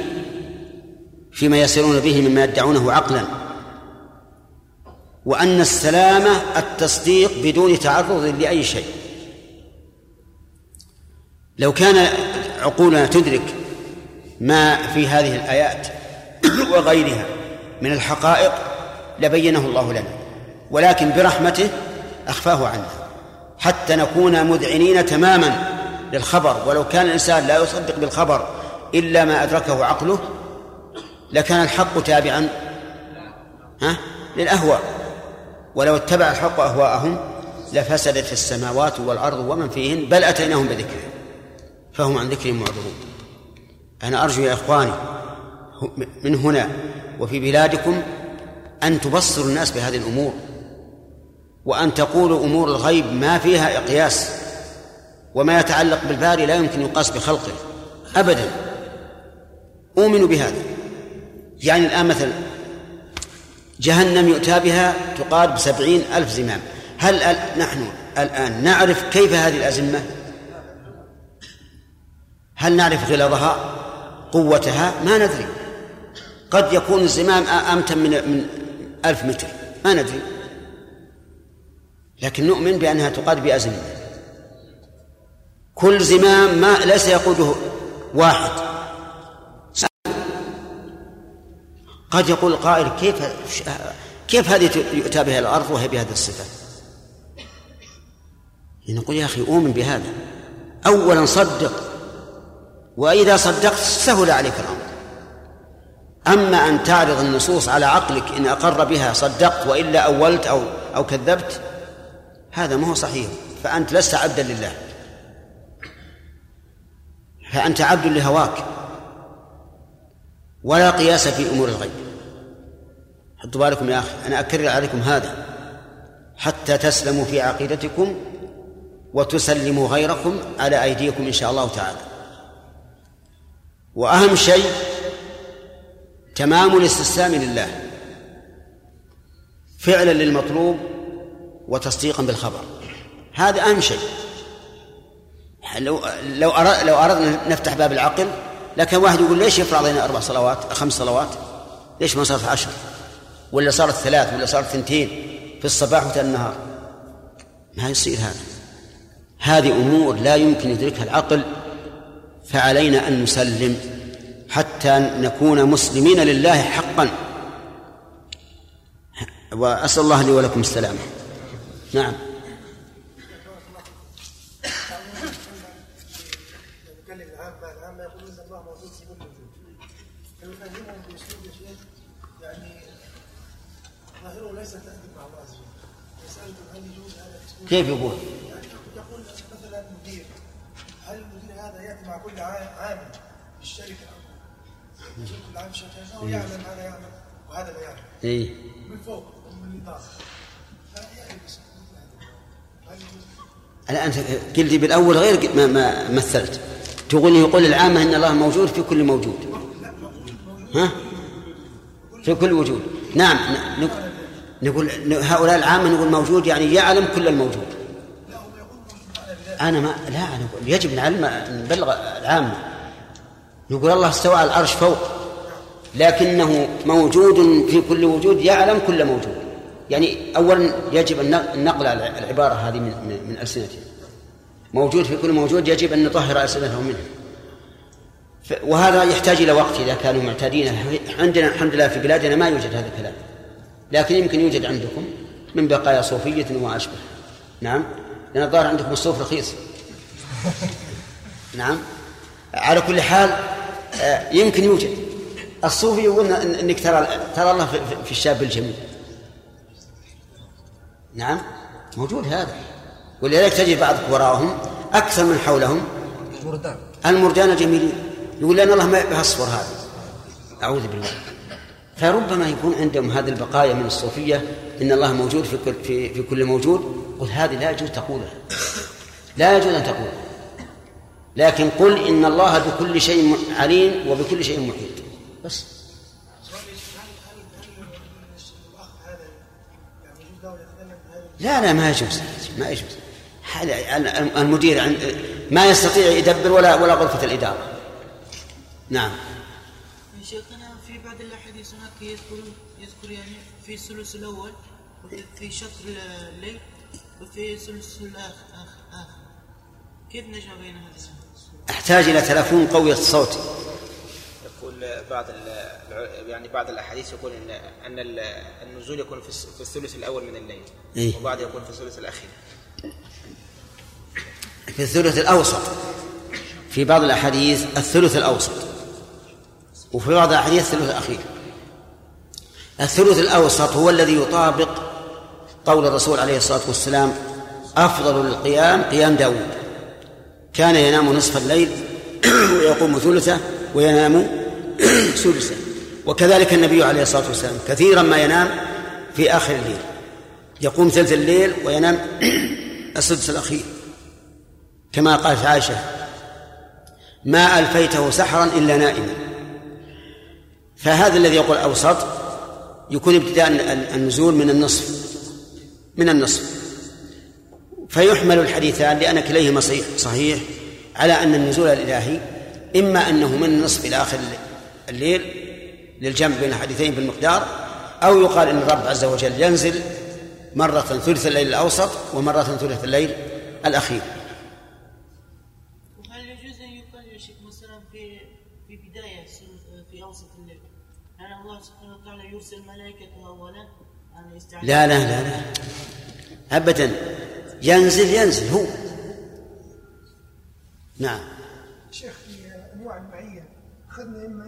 فيما يسيرون به مما يدعونه عقلا. وأن السلامة التصديق بدون تعرض لأي شيء. لو كان عقولنا تدرك ما في هذه الآيات وغيرها من الحقائق لبينه الله لنا. ولكن برحمته أخفاه عنا. حتى نكون مذعنين تماما للخبر. ولو كان الإنسان لا يصدق بالخبر إلا ما أدركه عقله لكان الحق تابعا ها للأهواء. ولو اتبع الحق أهواءهم لفسدت السماوات والأرض ومن فيهن بل أتيناهم بذكرهم فهم عن ذكرهم معذورون أنا أرجو يا إخواني من هنا وفي بلادكم أن تبصروا الناس بهذه الأمور. وأن تقولوا أمور الغيب ما فيها إقياس وما يتعلق بالباري لا يمكن يقاس بخلقه أبدا. أؤمن بهذا. يعني الآن مثلا جهنم يؤتى بها تقاد بسبعين ألف زمام. هل نحن الآن نعرف كيف هذه الأزمة؟ هل نعرف غلظها؟ قوتها؟ ما ندري. قد يكون الزمام أمتن من من ألف متر. ما ندري. لكن نؤمن بأنها تقاد بأزمة. كل زمام ما ليس يقوده واحد. قد يقول القائل كيف كيف هذه يؤتى بها الأرض وهي بهذه الصفة؟ نقول يا أخي أؤمن بهذا. أولا صدق. وإذا صدقت سهل عليك الأمر. أما أن تعرض النصوص على عقلك إن أقر بها صدقت وإلا أولت أو أو كذبت هذا ما هو صحيح. فأنت لست عبدا لله. فأنت عبد لهواك. ولا قياس في أمور الغيب. حطوا بالكم يا أخي. أنا أكرر عليكم هذا. حتى تسلموا في عقيدتكم وتسلموا غيركم على أيديكم إن شاء الله تعالى. وأهم شيء تمام الاستسلام لله. فعلا للمطلوب وتصديقا بالخبر. هذا أهم شيء. لو لو لو أردنا نفتح باب العقل لكن واحد يقول ليش يفرض علينا أربع صلوات خمس صلوات؟ ليش ما صارت عشر؟ ولا صارت ثلاث ولا صارت ثنتين في الصباح وفي النهار؟ ما يصير هذا. هذه أمور لا يمكن يدركها العقل فعلينا أن نسلم حتى نكون مسلمين لله حقا. وأسأل الله لي ولكم السلامة. نعم كيف يقول؟ يقول مثلا المدير هل المدير هذا ياتي مع كل عامل في الشركة كل عام شركه هو يعلم هذا يعلم وهذا لا يعلم اي من فوق من النظام الآن قلت بالأول غير ما, ما مثلت. تقول يقول العامة إن الله موجود في كل موجود. ها؟ في كل وجود. نعم نقول هؤلاء العامة نقول موجود يعني يعلم كل الموجود. أنا ما لا أنا أقول يجب نعلم نبلغ العامة. نقول الله استوى على العرش فوق لكنه موجود في كل وجود يعلم كل موجود. يعني أولا يجب أن نقل العبارة هذه من, من, ألسنتهم موجود في كل موجود يجب أن نطهر ألسنتهم منه وهذا يحتاج إلى وقت إذا كانوا معتادين. عندنا الحمد لله في بلادنا ما يوجد هذا الكلام. لكن يمكن يوجد عندكم من بقايا صوفية وما أشبه نعم. لأن الظاهر عندكم الصوف رخيص. نعم. على كل حال آه، يمكن يوجد. الصوفي يقول إنك ترى ترى الله في الشاب الجميل. نعم موجود هذا. ولذلك تجد بعض وراءهم أكثر من حولهم المردان. المردان الجميلين يقول لأن الله ما يصفر هذا. أعوذ بالله. فربما يكون عندهم هذه البقايا من الصوفية إن الله موجود في كل في, في كل موجود. قل هذه لا يجوز تقولها. لا يجوز أن تقولها لكن قل إن الله بكل شيء عليم وبكل شيء محيط. بس. لا لا ما يجوز ما يجوز. المدير ما يستطيع يدبر ولا ولا غرفة الإدارة. نعم. شيخنا في بعض الأحاديث هناك يذكر يذكر يعني في الثلث الأول وفي شطر الليل وفي الثلث الآخر كيف نجمع بين هذه أحتاج إلى تلفون قوي الصوت. بعض يعني بعض الأحاديث يقول ان أن النزول يكون في الثلث الأول من الليل إيه؟ وبعض يكون في الثلث الأخير. في الثلث الأوسط. في بعض الأحاديث الثلث الأوسط. وفي بعض الأحاديث الثلث الأخير. الثلث الأوسط هو الذي يطابق قول الرسول عليه الصلاة والسلام أفضل القيام قيام داود كان ينام نصف الليل ويقوم ثلثه وينام سدسا وكذلك النبي عليه الصلاة والسلام كثيرا ما ينام في آخر الليل. يقوم ثلث الليل وينام السدس الأخير. كما قالت عائشة ما ألفيته سحرا إلا نائما. فهذا الذي يقول أوسط يكون ابتداء النزول من النصف. من النصف. فيحمل الحديثان لأن كليهما صحيح على أن النزول الإلهي إما أنه من النصف إلى آخر الليل للجمع بين الحديثين بالمقدار أو يقال أن الرب عز وجل ينزل مرة ثلث الليل الأوسط ومرة ثلث الليل الأخير. وهل يجوز أن يقال يا شيخ مثلا في في بداية في أوسط الليل يعني الله سبحانه وتعالى يرسل ملائكته أولا لا لا لا لا. أبدا. ينزل ينزل هو. نعم.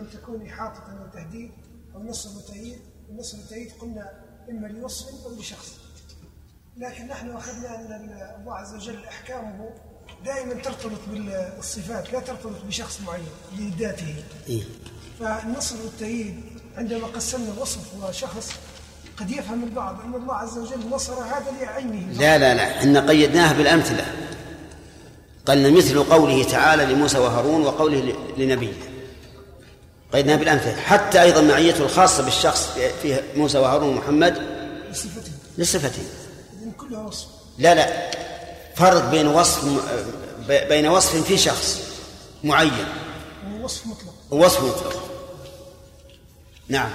أن تكون إحاطة وتهديد أو نصر وتأييد ونصر وتأييد قلنا إما لوصف أو لشخص. لكن نحن أخذنا أن الله عز وجل أحكامه دائما ترتبط بالصفات لا ترتبط بشخص معين لذاته. إيه؟ فالنصر والتأييد عندما قسمنا الوصف وشخص قد يفهم البعض أن الله عز وجل نصر هذا لعينه لا لا لا. إحنا قيدناها بالأمثلة. قلنا مثل قوله تعالى لموسى وهارون وقوله لنبيه. قيدناها بالأمثلة حتى أيضا معيته الخاصة بالشخص في موسى وهارون ومحمد لصفته لصفته كلها وصف. لا لا. فرق بين وصف بين وصف في شخص معين. ووصف مطلق. ووصف مطلق. نعم.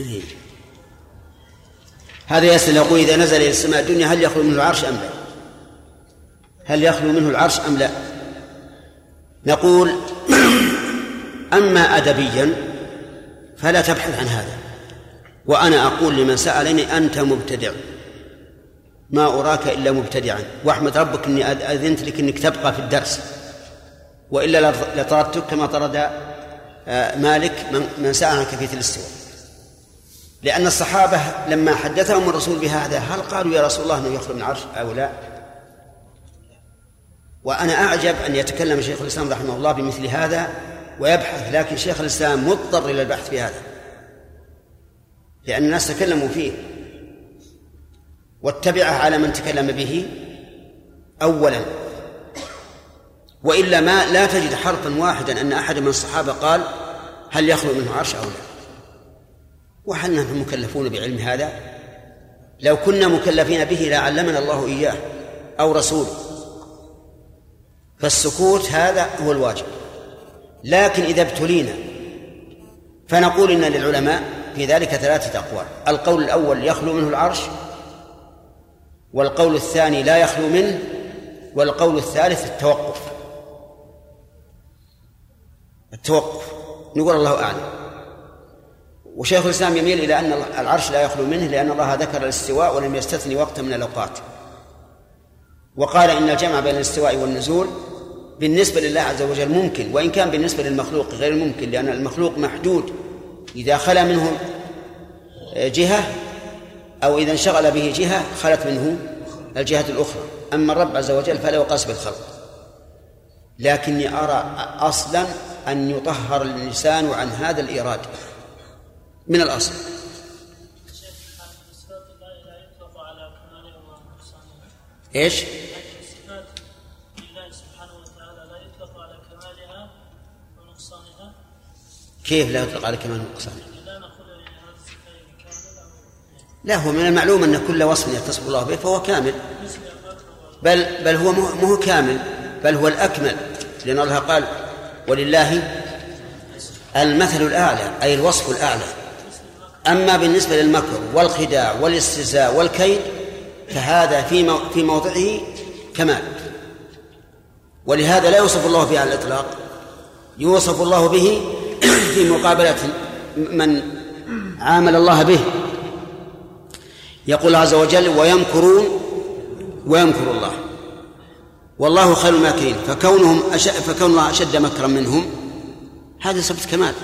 إيه. هذا يسأل يقول إذا نزل إلى السماء الدنيا هل يخلو منه العرش أم لا؟ هل يخلو منه العرش أم لا؟ نقول أما أدبيا فلا تبحث عن هذا. وأنا أقول لمن سألني أنت مبتدع. ما أراك إلا مبتدعا. واحمد ربك أني أذنت لك أنك تبقى في الدرس. وإلا لطردتك كما طرد آه، مالك من سأل عن كيفية الاستواء لأن الصحابة لما حدثهم الرسول بهذا هل قالوا يا رسول الله أنه يخلو من العرش أو لا؟ وأنا أعجب أن يتكلم شيخ الإسلام رحمه الله بمثل هذا ويبحث لكن شيخ الإسلام مضطر إلى البحث في هذا. لأن الناس تكلموا فيه. واتبعه على من تكلم به أولا. وإلا ما لا تجد حرفا واحدا أن أحد من الصحابة قال هل يخلو منه عرش أو لا. وهل نحن مكلفون بعلم هذا؟ لو كنا مكلفين به لعلمنا الله إياه أو رسوله. فالسكوت هذا هو الواجب. لكن إذا ابتلينا فنقول إن للعلماء في ذلك ثلاثة أقوال. القول الأول يخلو منه العرش. والقول الثاني لا يخلو منه. والقول الثالث التوقف. التوقف. نقول الله أعلم. وشيخ الإسلام يميل إلى أن العرش لا يخلو منه لأن الله ذكر الاستواء ولم يستثني وقتا من الأوقات. وقال إن الجمع بين الاستواء والنزول بالنسبة لله عز وجل ممكن وإن كان بالنسبة للمخلوق غير ممكن لأن المخلوق محدود. إذا خلا منه جهة أو إذا انشغل به جهة خلت منه الجهة الأخرى. أما الرب عز وجل فلا يقاس بالخلق لكني أرى أصلا أن يطهر الإنسان عن هذا الإيراد. من الأصل إيش؟ سبحانه وتعالى لا يطلق على كمالها ونقصانها كيف لا يطلق على كمالها ونقصانها؟ لا هو من المعلوم أن كل وصف يتصف الله به فهو كامل بل بل هو مو كامل بل هو الأكمل لأن الله قال ولله المثل الأعلى أي الوصف الأعلى أما بالنسبة للمكر والخداع والاستهزاء والكيد فهذا في في موضعه كمال. ولهذا لا يوصف الله به على الإطلاق يوصف الله به في مقابلة من عامل الله به. يقول عز وجل ويمكرون ويمكر الله. والله خير الماكرين فكونهم. فكون الله أشد مكرا منهم هذا صفة كمال.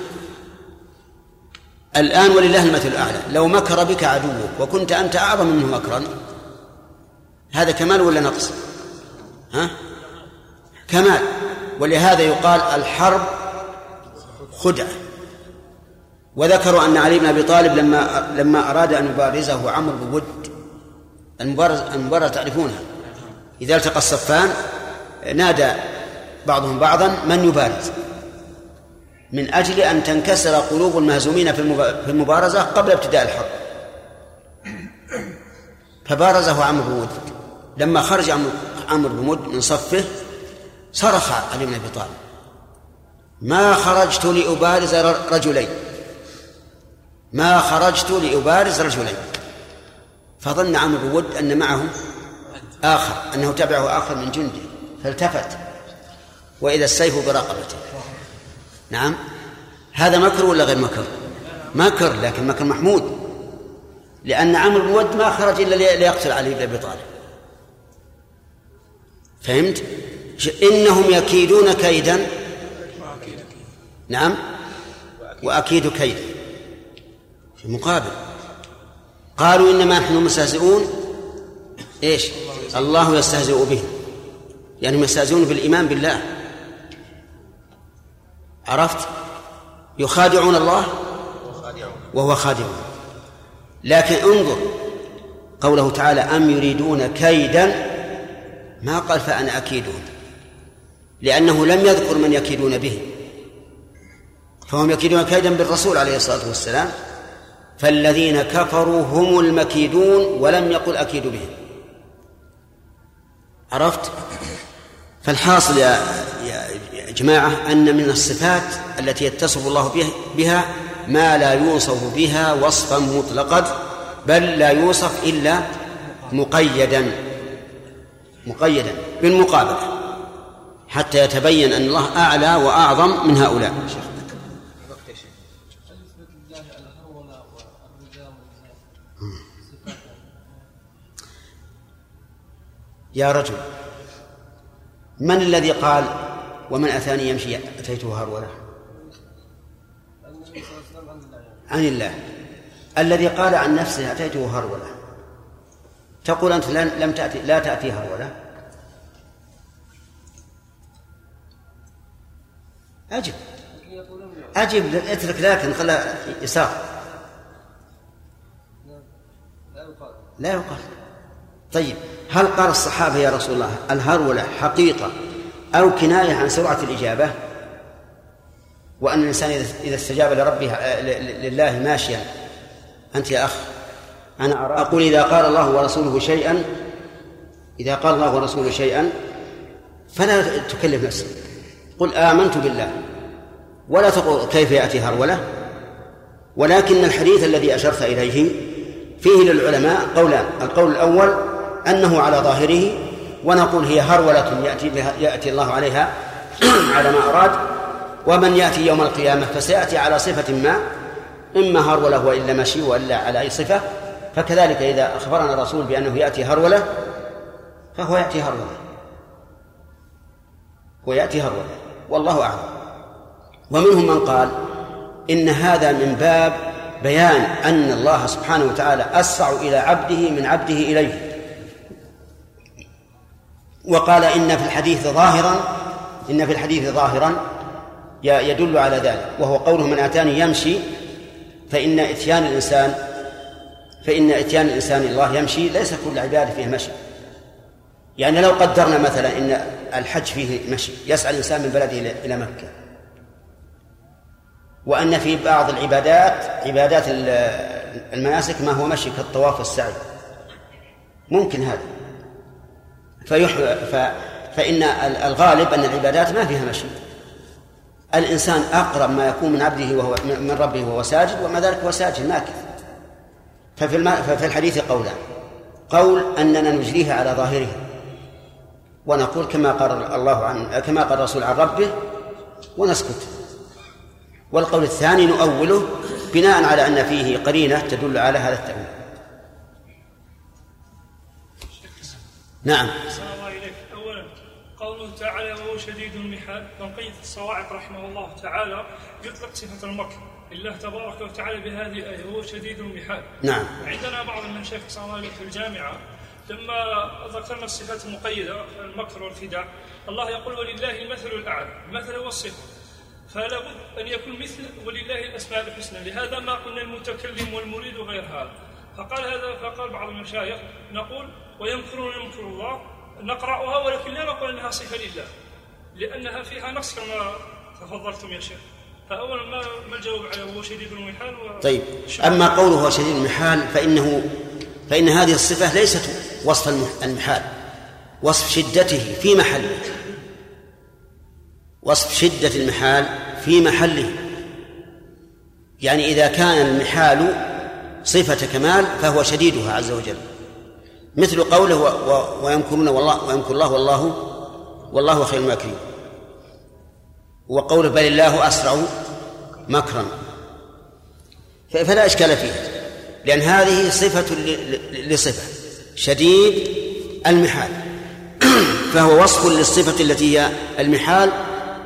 الآن ولله المثل الأعلى. لو مكر بك عدوك وكنت أنت أعظم منه مكرا هذا كمال ولا نقص؟ ها؟ كمال. ولهذا يقال الحرب خدعة. وذكروا أن علي بن أبي طالب لما لما أراد أن يبارزه عمرو بود المبارزه المبارزه تعرفونها. إذا التقى الصفان نادى بعضهم بعضا من يبارز؟ من أجل أن تنكسر قلوب المهزومين في المبارزة قبل ابتداء الحرب. فبارزه عمرو بن ود لما خرج عمرو بن ود من صفه صرخ علي بن أبي طالب ما خرجت لأبارز رجلين ما خرجت لأبارز رجلين فظن عمرو ود أن معه آخر أنه تبعه آخر من جنده فالتفت. وإذا السيف برقبته. نعم. هذا مكر ولا غير مكر؟ مكر لكن مكر محمود. لأن عمرو بن ود ما خرج إلا ليقتل علي بن أبي طالب. فهمت؟ إنهم يكيدون كيدا. نعم. وأكيد كيدا في مقابل. قالوا إنما نحن مستهزئون. إيش؟ الله يستهزئ به. يعني يستهزئون بالإيمان بالله. عرفت؟ يخادعون الله وهو خادع لكن انظر قوله تعالى أم يريدون كيدا؟ ما قال فأنا أكيدهم. لأنه لم يذكر من يكيدون به. فهم يكيدون كيدا بالرسول عليه الصلاة والسلام. فالذين كفروا هم المكيدون ولم يقل أكيد بهم. عرفت؟ فالحاصل يا جماعة أن من الصفات التي يتصف الله بها ما لا يوصف بها وصفا مطلقا بل لا يوصف إلا مقيدا. مقيدا بالمقابلة حتى يتبين أن الله أعلى وأعظم من هؤلاء. يا رجل من الذي قال ومن أتاني يمشي أتيته هرولة عن الله. الذي قال عن نفسه أتيته هرولة تقول أنت لم تأتي لا تأتي هرولة أجب. أجب اترك لكن خلا يسار. لا يقال. طيب هل قال الصحابة يا رسول الله الهرولة حقيقة أو كناية عن سرعة الإجابة وأن الإنسان إذا استجاب لربه لله ماشيا. أنت يا أخ أنا أرى أقول إذا قال الله ورسوله شيئا إذا قال الله ورسوله شيئا فلا تكلف نفسك. قل آمنت بالله ولا تقول كيف يأتي هرولة؟ ولكن الحديث الذي أشرت إليه فيه للعلماء قولان القول الأول أنه على ظاهره ونقول هي هرولة يأتي, بها يأتي الله عليها على ما أراد. ومن يأتي يوم القيامة فسيأتي على صفة ما إما هرولة وإلا مشي وإلا على أي صفة. فكذلك إذا أخبرنا الرسول بأنه يأتي هرولة فهو يأتي هرولة. ويأتي هرولة. والله أعلم. ومنهم من قال إن هذا من باب بيان أن الله سبحانه وتعالى أسرع إلى عبده من عبده إليه. وقال إن في الحديث ظاهرا إن في الحديث ظاهرا يدل على ذلك وهو قوله من أتاني يمشي فإن إتيان الإنسان فإن إتيان الإنسان الله يمشي ليس كل عبادة فيه مشي. يعني لو قدرنا مثلا إن الحج فيه مشي يسعى الإنسان من بلده إلى مكة. وأن في بعض العبادات عبادات المناسك ما هو مشي كالطواف والسعي. ممكن هذا. فيح... ف... فإن الغالب أن العبادات ما فيها مشي. الإنسان أقرب ما يكون من عبده وهو من ربه وهو ساجد وما ذلك هو ساجد ماكث ففي, الم... ففي الحديث قولان. قول أننا نجريها على ظاهرها ونقول كما قال الله عن كما قال الرسول عن ربه ونسكت. والقول الثاني نؤوله بناء على أن فيه قرينة تدل على هذا التأويل. نعم. أولا قوله تعالى وهو شديد المحال بقية الصواعق رحمه الله تعالى يطلق صفة المكر. الله تبارك وتعالى بهذه الآية وهو شديد المحال. نعم. عندنا بعض المشايخ صلى الله عليه في الجامعة لما ذكرنا الصفات المقيدة المكر والخداع الله يقول ولله المثل الأعلى. المثل والصفة فلا بد أن يكون مثل ولله الأسماء الحسنى. لهذا ما قلنا المتكلم والمريد وغير هذا. فقال هذا فقال بعض المشايخ نقول ويمكرون يمكر الله نقرأها ولكن لا نقول أنها صفة لله لأنها فيها نص كما تفضلتم يا شيخ. فأولا ما ما الجواب على هو شديد المحال و... طيب أما قوله هو شديد المحال فإنه فإن هذه الصفة ليست وصف المحال وصف شدته في محله. وصف شدة المحال في محله. يعني إذا كان المحال صفة كمال فهو شديدها عز وجل. مثل قوله ويمكرون والله ويمكر الله والله والله خير الماكرين. وقوله بل الله أسرع مكرا. فلا إشكال فيها. لأن هذه صفة لصفة. شديد المحال. فهو وصف للصفة التي هي المحال.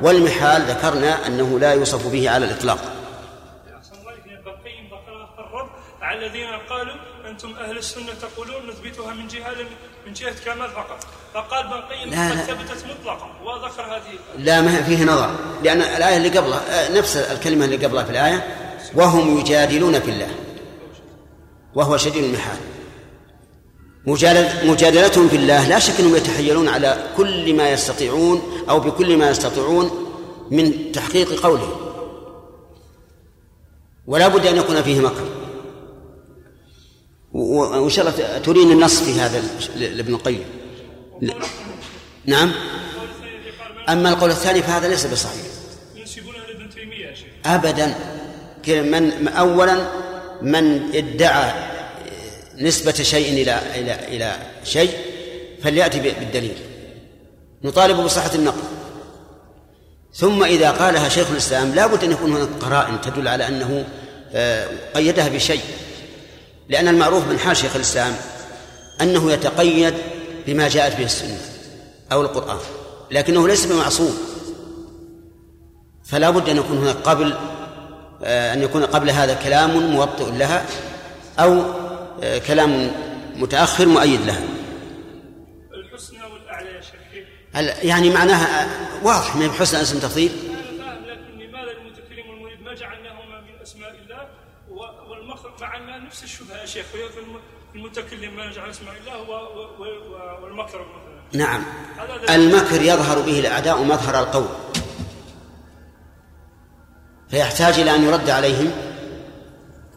والمحال ذكرنا أنه لا يوصف به على الإطلاق. الذين قالوا أنتم أهل السنة تقولون نثبتها من جهة من جهة كمال فقط. فقال ابن القيم قد ثبتت مطلقا. وذكر هذه لا ما فيه نظر. لأن الآية اللي قبلها نفس الكلمة اللي قبلها في الآية وهم يجادلون في الله. وهو شديد المحال. مجادلتهم في الله لا شك أنهم يتحيلون على كل ما يستطيعون أو بكل ما يستطيعون من تحقيق قوله. ولا بد أن يكون فيه مكر. وإن شاء الله ترين النص في هذا لابن القيم. نعم. أما القول الثاني فهذا ليس بصحيح. ابدا. من اولا من ادعى نسبة شيء إلى إلى إلى شيء فليأتي بالدليل. نطالب بصحة النقل. ثم إذا قالها شيخ الإسلام لا بد أن يكون هناك قرائن تدل على أنه آه، قيدها بشيء. لأن المعروف من حال شيخ الإسلام أنه يتقيد بما جاءت به السنة أو القرآن لكنه ليس بمعصوم. فلا بد أن يكون هناك قبل آه، أن يكون قبل هذا كلام موطئ لها أو آه، كلام متأخر مؤيد لها. الحسنى والأعلى يا شيخ. يعني معناها واضح من حسن اسم تفضيل أنا فاهم لكن لماذا المتكلم والمريد ما جعلناهما من أسماء الله والمخرج مع أنها نفس الشبهة يا شيخ في المتكلم ما نجعل اسماء الله والمكر مثلا. نعم. المكر يظهر به الأعداء مظهر القول. فيحتاج إلى أن يرد عليهم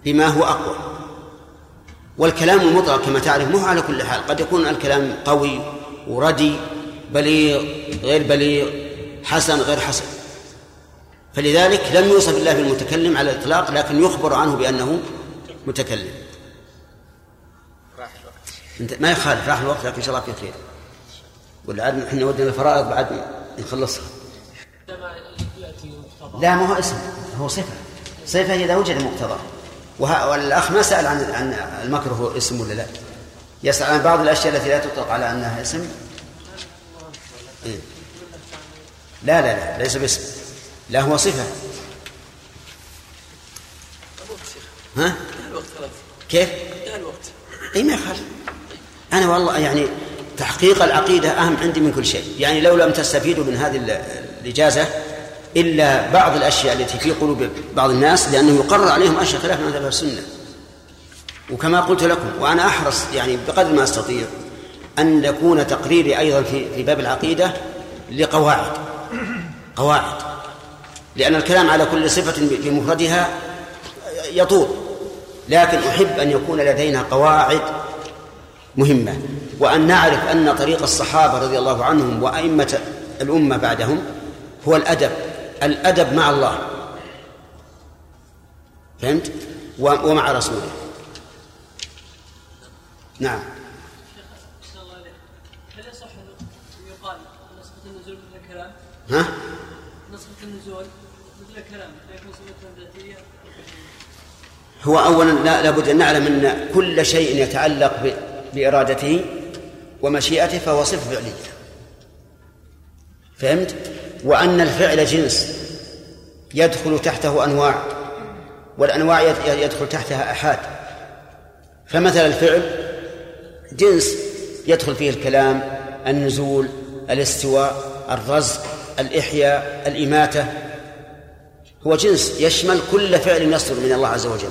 بما هو أقوى. والكلام المطلق كما تعرف مو على كل حال. قد يكون الكلام قوي وردي بليغ غير بليغ حسن غير حسن. فلذلك لم يوصف الله بالمتكلم على الإطلاق لكن يخبر عنه بأنه متكلم. ما يخالف راح الوقت لكن إن شاء الله في خير. ولا عاد إحنا ودنا الفرائض بعد نخلصها. لا ما هو اسم هو صفة. صفة إذا وجد مقتضى. والأخ ما سأل عن عن المكروه هو اسم ولا لا؟ يسأل عن بعض الأشياء التي لا تطلق على أنها اسم. إيه؟ لا لا لا ليس باسم. لا هو صفة. ها؟ كيف؟ الوقت. اي ما يخالف. أنا والله يعني تحقيق العقيدة أهم عندي من كل شيء. يعني لو لم تستفيدوا من هذه الإجازة إلا بعض الأشياء التي في قلوب بعض الناس لأنه يقرر عليهم أشياء خلاف مذهب السنة. وكما قلت لكم وأنا أحرص يعني بقدر ما أستطيع أن يكون تقريري أيضا في في باب العقيدة لقواعد. قواعد. لأن الكلام على كل صفة بمفردها يطول. لكن أحب أن يكون لدينا قواعد مهمة وأن نعرف أن طريق الصحابة رضي الله عنهم وأئمة الأمة بعدهم هو الأدب الأدب مع الله فهمت ومع رسوله نعم؟ ها؟ النزول مثل ذاتية هو اولا لا لابد ان نعلم أن كل شيء يتعلق بإرادته ومشيئته فهو صفة فعلية. فهمت؟ وأن الفعل جنس يدخل تحته أنواع والأنواع يدخل تحتها أحاد. فمثل الفعل جنس يدخل فيه الكلام النزول الاستواء الرزق الإحياء الإماتة. هو جنس يشمل كل فعل يصدر من الله عز وجل.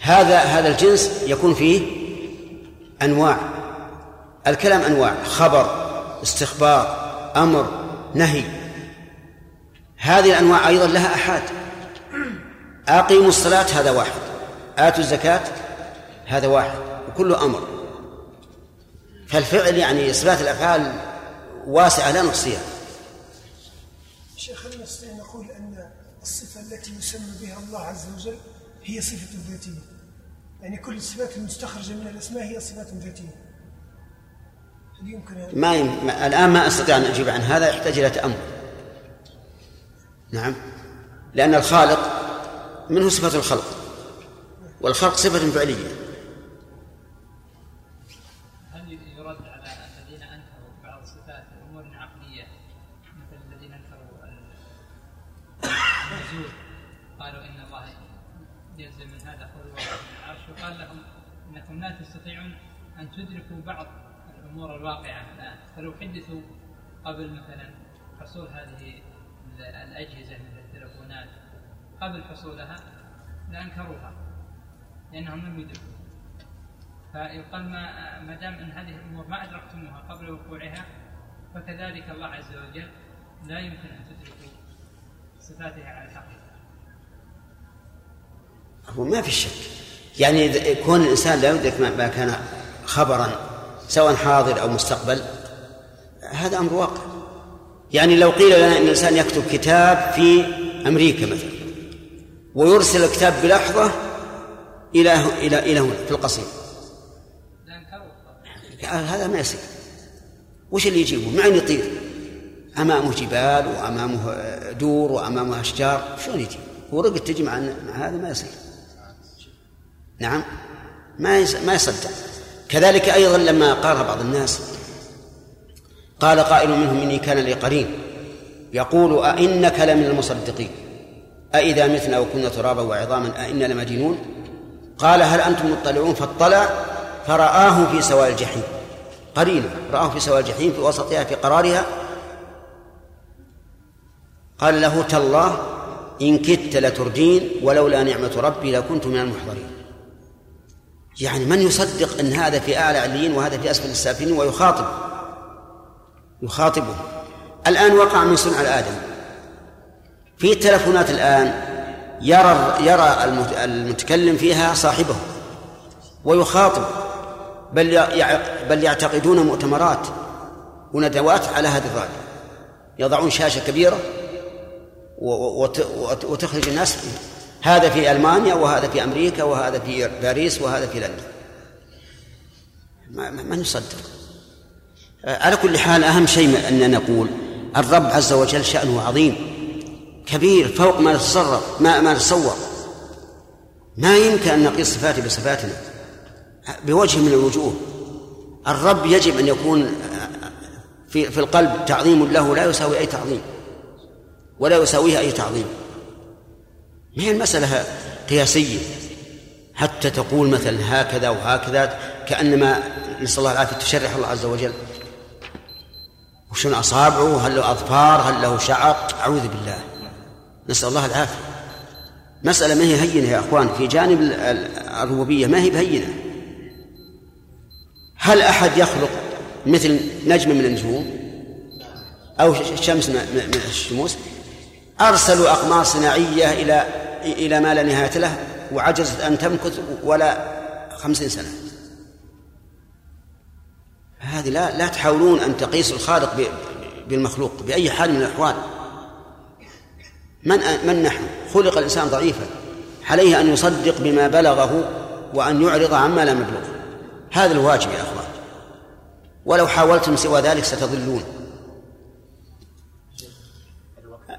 هذا هذا الجنس يكون فيه أنواع. الكلام أنواع. خبر استخبار أمر نهي. هذه الأنواع أيضا لها أحاد. أقيموا الصلاة هذا واحد. آتوا الزكاة هذا واحد. وكله أمر. فالفعل يعني إثبات الأفعال واسعة لا نحصيها شيخ نستطيع نقول أن الصفة التي يسمى بها الله عز وجل هي صفة ذاتية يعني كل الصفات المستخرجة من الأسماء هي صفات ذاتية. هل يمكن أن... ما يم... الآن ما أستطيع أن أجيب عن هذا يحتاج إلى تأمل. نعم. لأن الخالق منه صفة الخلق والخلق صفة فعلية. تدركوا بعض الأمور الواقعة. الان فلو حدثوا قبل مثلا حصول هذه الأجهزة مثل التلفونات قبل حصولها لأنكروها لأنهم لم يدركوا. فيقال ما ما دام إن هذه الأمور ما أدركتموها قبل وقوعها فكذلك الله عز وجل لا يمكن أن تدركوا صفاتها على الحقيقة. هو ما في شك. يعني كون الإنسان لا يدرك ما كان خبرا سواء حاضر أو مستقبل هذا أمر واقع. يعني لو قيل لنا أن الإنسان يكتب كتاب في أمريكا مثلا ويرسل الكتاب بلحظة إلى إلى إلى هنا في القصيم. هذا ما يصير. وش اللي يجيبه؟ مع أن يطير؟ أمامه جبال وأمامه دور وأمامه أشجار. شلون يجي؟ ورقة تجي مع هذا ما يصير. نعم. ما ما يصدق. كذلك أيضا لما قال بعض الناس قال قائل منهم إني كان لي قرين يقول أئنك لمن المصدقين؟ أئذا متنا وكنا ترابا وعظاما أئنا لمدينون؟ قال هل أنتم مطلعون؟ فاطلع فرآه في سواء الجحيم. قرينة رآه في سواء الجحيم في وسطها في قرارها. قال له تالله إن كدت لتردين ولولا نعمة ربي لكنت من المحضرين. يعني من يصدق إن هذا في اعلى عليين وهذا في أسفل السافلين ويخاطب؟ يخاطبه الآن وقع من صنع الآدم. في التلفونات الآن يرى يرى المتكلم فيها صاحبه ويخاطب. بل بل يعتقدون مؤتمرات وندوات على هذه الراديو يضعون شاشة كبيرة وتخرج الناس هذا في ألمانيا وهذا في أمريكا وهذا في باريس وهذا في لندن. ما, ما نصدق. على كل حال أهم شيء أن نقول الرب عز وجل شأنه عظيم كبير فوق ما نتصرف ما ما نتصور. ما يمكن أن نقيس صفاته بصفاتنا. بوجه من الوجوه. الرب يجب أن يكون في في القلب تعظيم له لا يساوي أي تعظيم ولا يساويه أي تعظيم. ما هي المسألة قياسية؟ حتى تقول مثلا هكذا وهكذا كأنما نسأل الله العافية تشرح الله عز وجل. وشن أصابعه؟ هل له أظفار؟ هل له شعر؟ أعوذ بالله. نسأل الله العافية. مسألة ما هي هينة يا أخوان؟ في جانب الربوبية ما هي بهينة. هل أحد يخلق مثل نجم من النجوم؟ أو شمس من الشموس؟ أرسلوا أقمار صناعية إلى إلى ما لا نهاية له وعجزت أن تمكث ولا خمسين سنة. هذه لا لا تحاولون أن تقيسوا الخالق بالمخلوق بأي حال من الأحوال. من من نحن؟ خلق الإنسان ضعيفا. عليه أن يصدق بما بلغه وأن يعرض عما لم يبلغه هذا الواجب يا أخوان. ولو حاولتم سوى ذلك ستضلون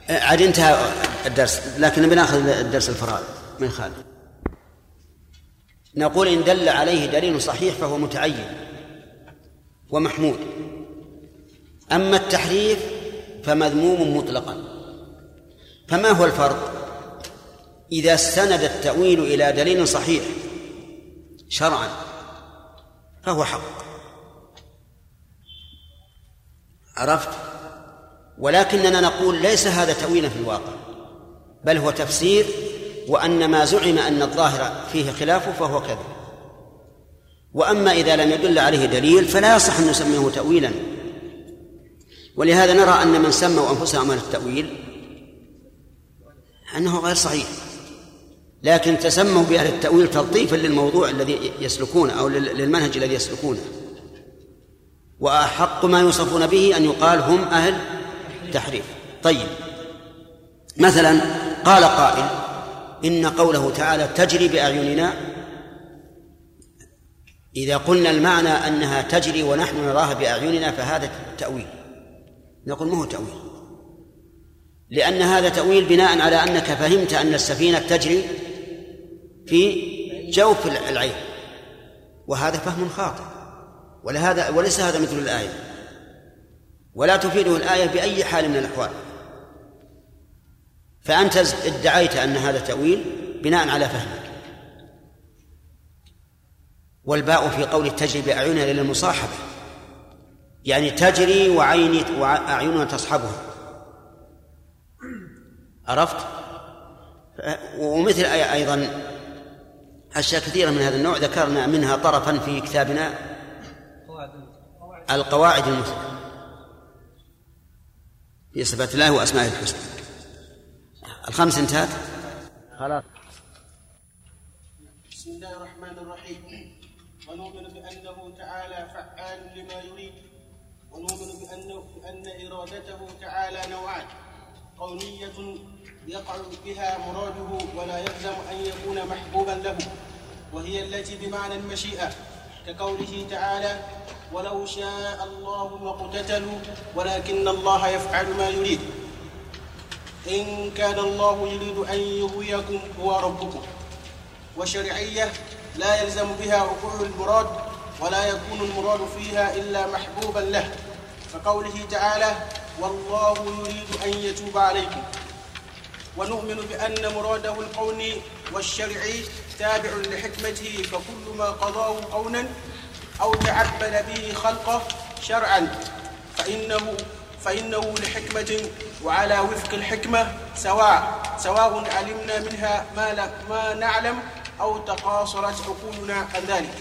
عاد انتهى الدرس لكن بناخذ الدرس الفرائض من خالد. نقول إن دل عليه دليل صحيح فهو متعين ومحمود. أما التحريف فمذموم مطلقا. فما هو الفرق؟ إذا استند التأويل إلى دليل صحيح شرعا فهو حق. عرفت؟ ولكننا نقول ليس هذا تأويلا في الواقع بل هو تفسير وأن ما زعم أن الظاهر فيه خلافه فهو كذب. وأما إذا لم يدل عليه دليل فلا يصح أن نسميه تأويلا. ولهذا نرى أن من سموا أنفسهم من التأويل أنه غير صحيح. لكن تسموا بأهل التأويل تلطيفا للموضوع الذي يسلكونه أو للمنهج الذي يسلكونه. وأحق ما يوصفون به أن يقال هم أهل تحريف طيب. مثلا قال قائل إن قوله تعالى تجري بأعيننا إذا قلنا المعنى أنها تجري ونحن نراها بأعيننا فهذا تأويل. نقول ما هو تأويل؟ لأن هذا تأويل بناء على أنك فهمت أن السفينة تجري في جوف العين وهذا فهم خاطئ. ولهذا وليس هذا مثل الآية. ولا تفيده الآية بأي حال من الأحوال. فأنت ادعيت أن هذا تأويل بناء على فهمك. والباء في قول تجري بأعيننا للمصاحبة يعني تجري وعيني وأعيننا تصحبها. عرفت؟ ومثل أيضا أشياء كثيرة من هذا النوع. ذكرنا منها طرفا في كتابنا القواعد المثلى في صفات الله وأسمائه الحسنى. الخمس انتهت؟ خلاص. بسم الله الرحمن الرحيم. ونؤمن بأنه تعالى فعال لما يريد. ونؤمن بأنه بأن إرادته تعالى نوعان. قونية يقع بها مراده ولا يلزم أن يكون محبوبا له. وهي التي بمعنى المشيئة كقوله تعالى ولو شاء الله ما اقتتلوا ولكن الله يفعل ما يريد. إن كان الله يريد أن يغويكم هو ربكم. وشرعية لا يلزم بها وقوع المراد ولا يكون المراد فيها إلا محبوبا له. كقوله تعالى والله يريد أن يتوب عليكم. ونؤمن بأن مراده القوني والشرعي تابع لحكمته فكل ما قضاه قونا أو تعبد به خلقه شرعا. فإنه فإنه لحكمة وعلى وفق الحكمة سواء سواء علمنا منها ما, ما نعلم أو تقاصرت عقولنا عن ذلك.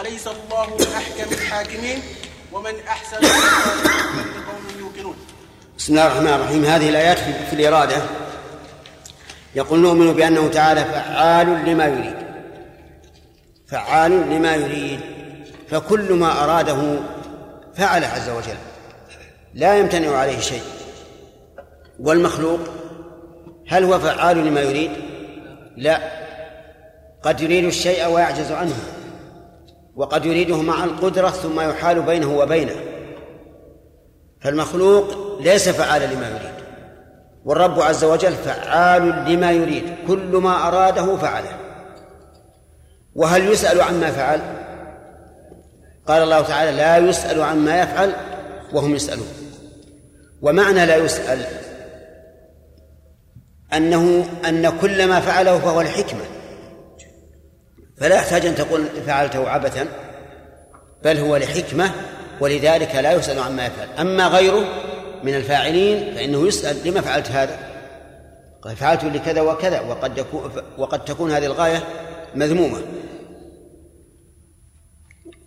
أليس الله أحكم الحاكمين؟ ومن أحسن قوم يوقنون. بسم الله الرحمن الرحيم. هذه الآيات في الإرادة. يقول نؤمن بأنه تعالى فعال لما يريد. فعال لما يريد. فكل ما أراده فعل عز وجل. لا يمتنع عليه شيء. والمخلوق هل هو فعال لما يريد؟ لا. قد يريد الشيء ويعجز عنه. وقد يريده مع القدرة ثم يحال بينه وبينه. فالمخلوق ليس فعالا لما يريد. والرب عز وجل فعال لما يريد. كل ما أراده فعله. وهل يسأل عما فعل؟ قال الله تعالى لا يسأل عما يفعل وهم يسألون. ومعنى لا يسأل أنه أن كل ما فعله فهو الحكمة. فلا يحتاج أن تقول فعلته عبثا بل هو لحكمة ولذلك لا يسأل عما يفعل. أما غيره من الفاعلين فإنه يسأل لما فعلت هذا؟ قال فعلت لكذا وكذا وقد يكون وقد تكون هذه الغاية مذمومة.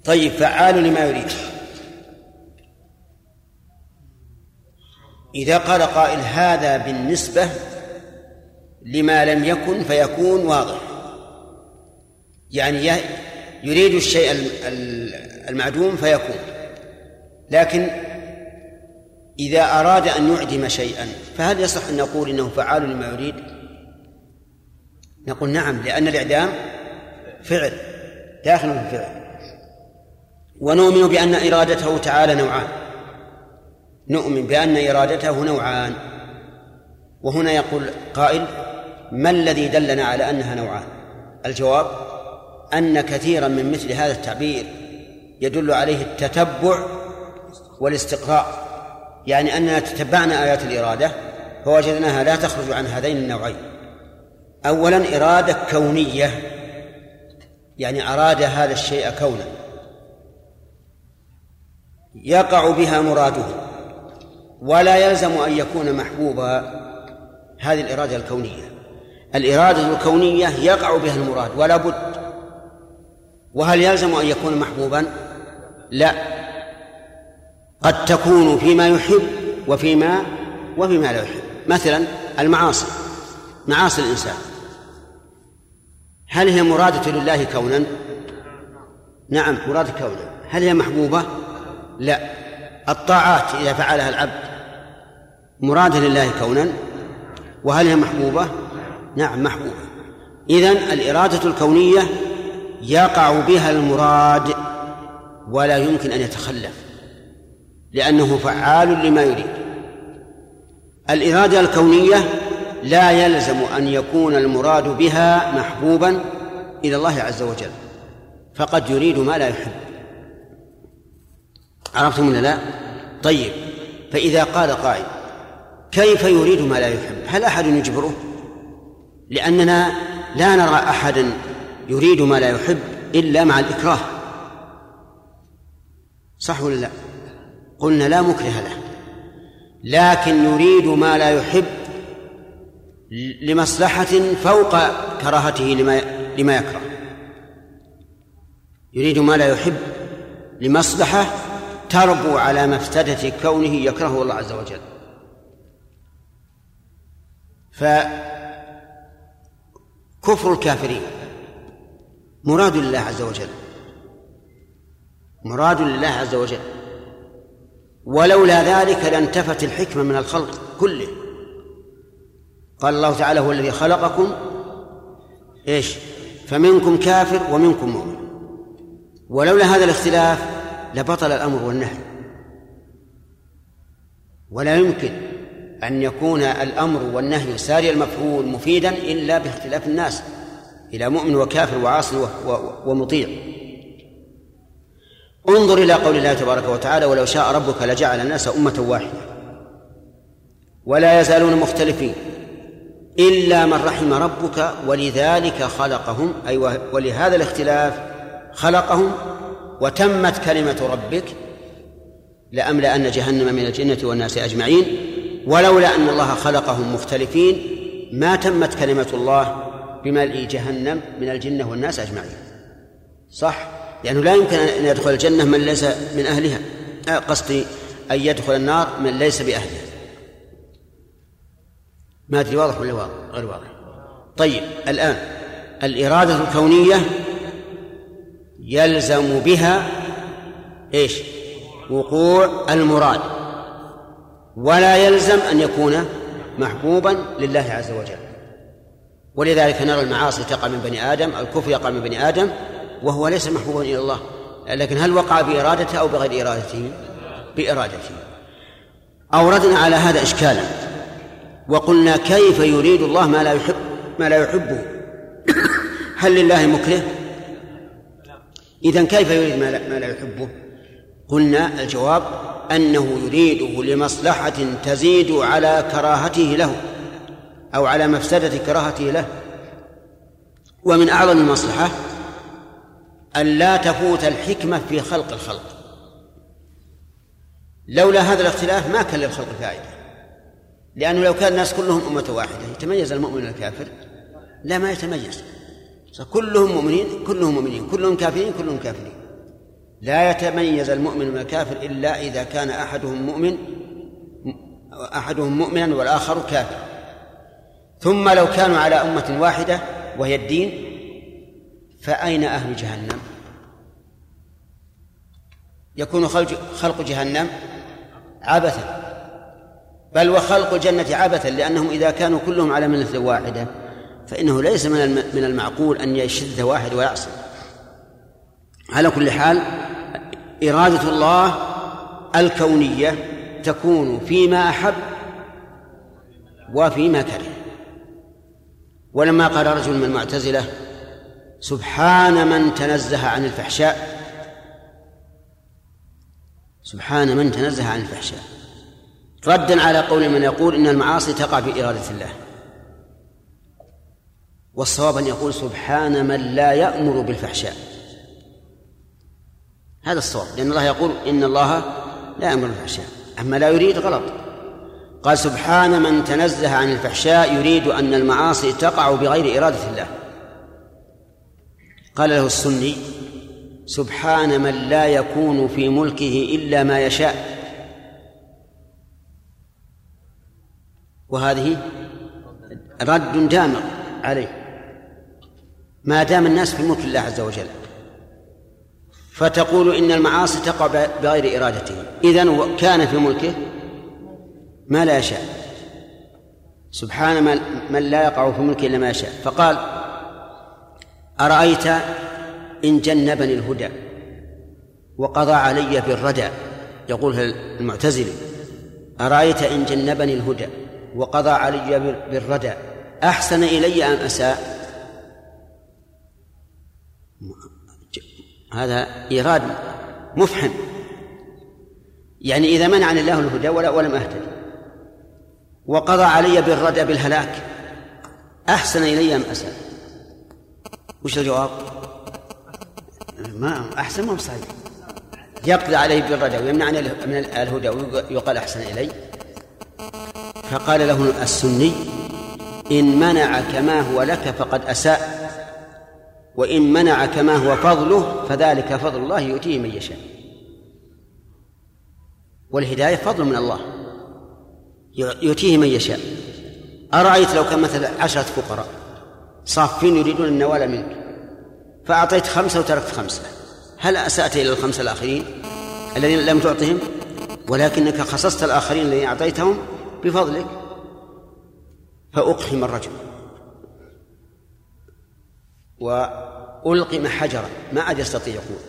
طيب فعال لما يريد. إذا قال قائل هذا بالنسبة لما لم يكن فيكون واضح. يعني يريد الشيء المعدوم فيكون. لكن إذا أراد أن يعدم شيئا فهل يصح أن نقول إنه فعال لما يريد؟ نقول نعم لأن الإعدام فعل داخل في الفعل. ونؤمن بأن إرادته تعالى نوعان. نؤمن بأن إرادته نوعان. وهنا يقول قائل ما الذي دلنا على أنها نوعان؟ الجواب أن كثيرا من مثل هذا التعبير يدل عليه التتبع والاستقراء. يعني أننا تتبعنا آيات الإرادة فوجدناها لا تخرج عن هذين النوعين. أولا إرادة كونية يعني أراد هذا الشيء كونا. يقع بها مراده. ولا يلزم أن يكون محبوبا هذه الإرادة الكونية. الإرادة الكونية يقع بها المراد ولا بد. وهل يلزم أن يكون محبوبا؟ لا. قد تكون فيما يحب وفيما وفيما لا يحب. مثلا المعاصي معاصي الإنسان. هل هي مرادة لله كونا؟ نعم مرادة كونا. هل هي محبوبة؟ لا الطاعات إذا فعلها العبد مرادة لله كونا وهل هي محبوبة؟ نعم محبوبة. إذن الإرادة الكونية يقع بها المراد ولا يمكن أن يتخلف لأنه فعال لما يريد. الإرادة الكونية لا يلزم أن يكون المراد بها محبوبا إلى الله عز وجل فقد يريد ما لا يحب. عرفتم ولا لا؟ طيب فإذا قال قائل كيف يريد ما لا يحب؟ هل أحد يجبره؟ لأننا لا نرى أحدا يريد ما لا يحب إلا مع الإكراه صح ولا لا؟ قلنا لا مكره له لكن يريد ما لا يحب لمصلحة فوق كراهته لما لما يكره يريد ما لا يحب لمصلحة تربو على مفسدة كونه يكرهه الله عز وجل. فكفر الكافرين مراد لله عز وجل. مراد لله عز وجل. ولولا ذلك لانتفت الحكمة من الخلق كله. قال الله تعالى هو الذي خلقكم. إيش؟ فمنكم كافر ومنكم مؤمن. ولولا هذا الاختلاف لبطل الأمر والنهي. ولا يمكن أن يكون الأمر والنهي ساري المفعول مفيدا إلا باختلاف الناس إلى مؤمن وكافر وعاصي ومطيع. انظر إلى قول الله تبارك وتعالى ولو شاء ربك لجعل الناس أمة واحدة ولا يزالون مختلفين. إلا من رحم ربك ولذلك خلقهم اي ولهذا الاختلاف خلقهم وتمت كلمة ربك لأملأن جهنم من الجنة والناس أجمعين ولولا أن الله خلقهم مختلفين ما تمت كلمة الله بملء جهنم من الجنة والناس أجمعين. صح؟ لأنه لا يمكن أن يدخل الجنة من ليس من أهلها. آه، قصدي أن يدخل النار من ليس بأهلها. ما أدري واضح ولا واضح؟ غير واضح. طيب الآن الإرادة الكونية يلزم بها إيش؟ وقوع المراد. ولا يلزم أن يكون محبوبا لله عز وجل. ولذلك نرى المعاصي تقع من بني آدم الكفر يقع من بني آدم وهو ليس محبوبا إلى الله. لكن هل وقع بإرادته أو بغير إرادته؟ بإرادته. أوردنا على هذا اشكالا. وقلنا كيف يريد الله ما لا يحب ما لا يحبه؟ هل لله مكره؟ إذا كيف يريد ما لا, ما لا يحبه؟ قلنا الجواب أنه يريده لمصلحة تزيد على كراهته له أو على مفسدة كراهته له. ومن أعظم المصلحة أن لا تفوت الحكمة في خلق الخلق. لولا هذا الاختلاف ما كان للخلق فائدة. لأنه لو كان الناس كلهم أمة واحدة يتميز المؤمن الكافر لا ما يتميز. كلهم مؤمنين كلهم مؤمنين كلهم كافرين كلهم كافرين. لا يتميز المؤمن من الكافر إلا إذا كان أحدهم مؤمن أحدهم مؤمنا والآخر كافر. ثم لو كانوا على أمة واحدة وهي الدين فأين أهل جهنم؟ يكون خلق جهنم عبثا. بل وخلق الجنة عبثا لأنهم إذا كانوا كلهم على ملة واحدة. فإنه ليس من من المعقول أن يشذ واحد ويعصي. على كل حال إرادة الله الكونية تكون فيما أحب وفيما كره. ولما قال رجل من المعتزلة سبحان من تنزه عن الفحشاء. سبحان من تنزه عن الفحشاء. ردا على قول من يقول إن المعاصي تقع بإرادة الله. والصواب أن يقول سبحان من لا يأمر بالفحشاء. هذا الصواب لأن الله يقول إن الله لا يأمر بالفحشاء أما لا يريد غلط. قال سبحان من تنزه عن الفحشاء يريد أن المعاصي تقع بغير إرادة الله. قال له السني سبحان من لا يكون في ملكه إلا ما يشاء. وهذه رد دامغ عليه. ما دام الناس في ملك الله عز وجل. فتقول إن المعاصي تقع بغير إرادته. إذن كان في ملكه ما لا يشاء. سبحان من, لا يقع في ملكه إلا ما يشاء. فقال أرأيت إن جنبني الهدى وقضى علي بالردى. يقول المعتزلي أرأيت إن جنبني الهدى وقضى علي بالردى. أحسن إلي أم أساء؟ هذا إيراد مفحم. يعني إذا منعني الله الهدى ولا ولم أهتدي. وقضى علي بالردى بالهلاك. أحسن إلي أم أساء وش الجواب؟ ما أحسن ما صحيح. يقضي عليه بالردى ويمنعني من الهدى ويقال أحسن إلي. فقال له السني إن منع كما هو لك فقد أساء. وإن منع كما هو فضله فذلك فضل الله يؤتيه من يشاء. والهداية فضل من الله يؤتيه من يشاء. أرأيت لو كان مثلا عشرة فقراء صافين يريدون النوال منك فأعطيت خمسة وتركت خمسة هل أسأت إلى الخمسة الآخرين الذين لم تعطهم؟ ولكنك خصصت الآخرين الذين أعطيتهم بفضلك. فأقحم الرجل. وألقم حجرا ما عاد يستطيع يقول.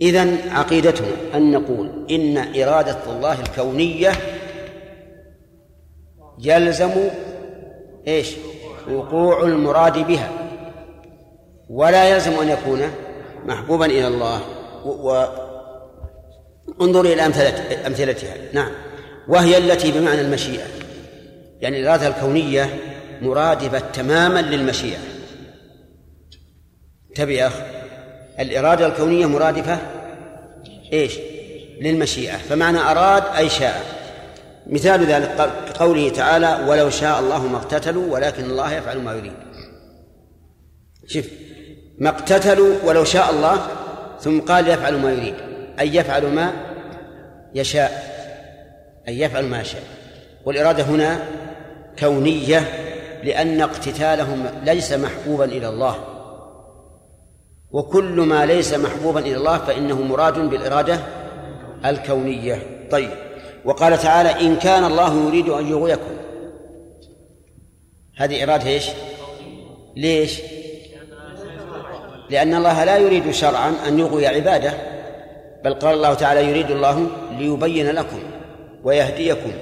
إذن عقيدتنا أن نقول إن إرادة الله الكونية يلزم إيش؟ وقوع المراد بها. ولا يلزم أن يكون محبوبا إلى الله. و... انظر إلى أمثلة أمثلتها. نعم. وهي التي بمعنى المشيئة. يعني الإرادة الكونية مرادفة تماما للمشيئة. انتبه يا أخ الإرادة الكونية مرادفة؟ إيش؟ للمشيئة. فمعنى أراد أي شاء. مثال ذلك قوله تعالى ولو شاء الله ما اقتتلوا ولكن الله يفعل ما يريد. شوف ما اقتتلوا ولو شاء الله ثم قال يفعل ما يريد. أي يفعل ما يشاء. أي يفعل ما يشاء. والإرادة هنا كونية لأن اقتتالهم ليس محبوبا إلى الله. وكل ما ليس محبوبا إلى الله فإنه مراد بالإرادة الكونية. طيب. وقال تعالى إن كان الله يريد أن يغويكم. هذه إرادة إيش؟ ليش؟ لأن الله لا يريد شرعا أن يغوي عباده بل قال الله تعالى يريد الله ليبين لكم ويهديكم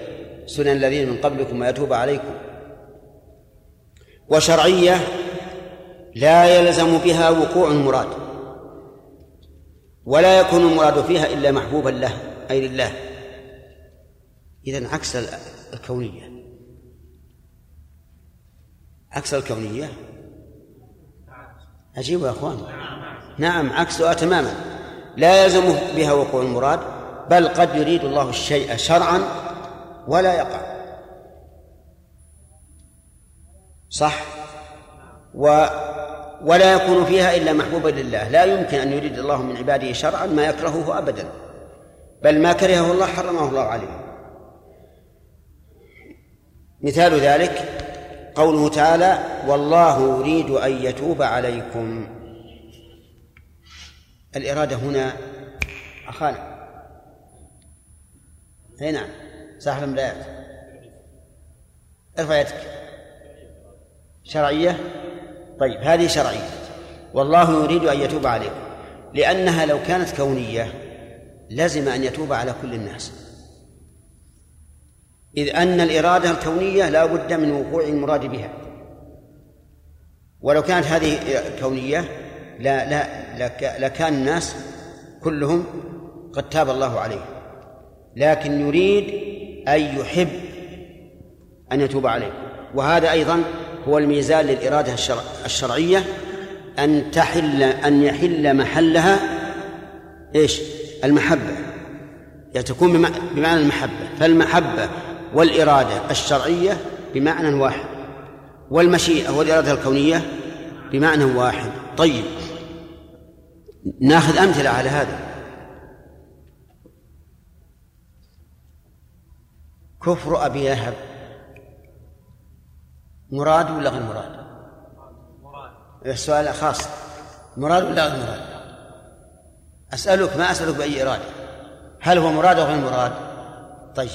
سنن الذين من قبلكم ويتوب عليكم. وشرعية لا يلزم بها وقوع المراد ولا يكون المراد فيها إلا محبوبا له أي لله. إذا عكس الكونية. عكس الكونية. عجيب يا أخوان. نعم عكسها تماما. لا يلزم بها وقوع المراد بل قد يريد الله الشيء شرعا ولا يقع. صح؟ و ولا يكون فيها إلا محبوبا لله. لا يمكن أن يريد الله من عباده شرعا ما يكرهه أبدا. بل ما كرهه الله حرمه الله عليه. مثال ذلك قوله تعالى والله يريد أن يتوب عليكم. الإرادة هنا أخانا. أي نعم. صاحب الملايات. ارفع يدك. شرعية؟ طيب هذه شرعية. والله يريد أن يتوب عليكم لأنها لو كانت كونية لزم أن يتوب على كل الناس. إذ أن الإرادة الكونية لا بد من وقوع المراد بها. ولو كانت هذه كونية لا لا لكان الناس كلهم قد تاب الله عليهم. لكن يريد أن يحب أن يتوب عليهم. وهذا أيضا هو الميزان للإرادة الشرعية أن تحل أن يحل محلها إيش؟ المحبة. يعني تكون بمعنى المحبة. فالمحبة والإرادة الشرعية بمعنى واحد والمشيئة والإرادة الكونية بمعنى واحد. طيب ناخذ أمثلة على هذا. كفر أبي لهب. مراد ولا غير مراد؟ السؤال خاص مراد ولا غير مراد؟ أسألك ما أسألك بأي إرادة هل هو مراد أو غير مراد؟ طيب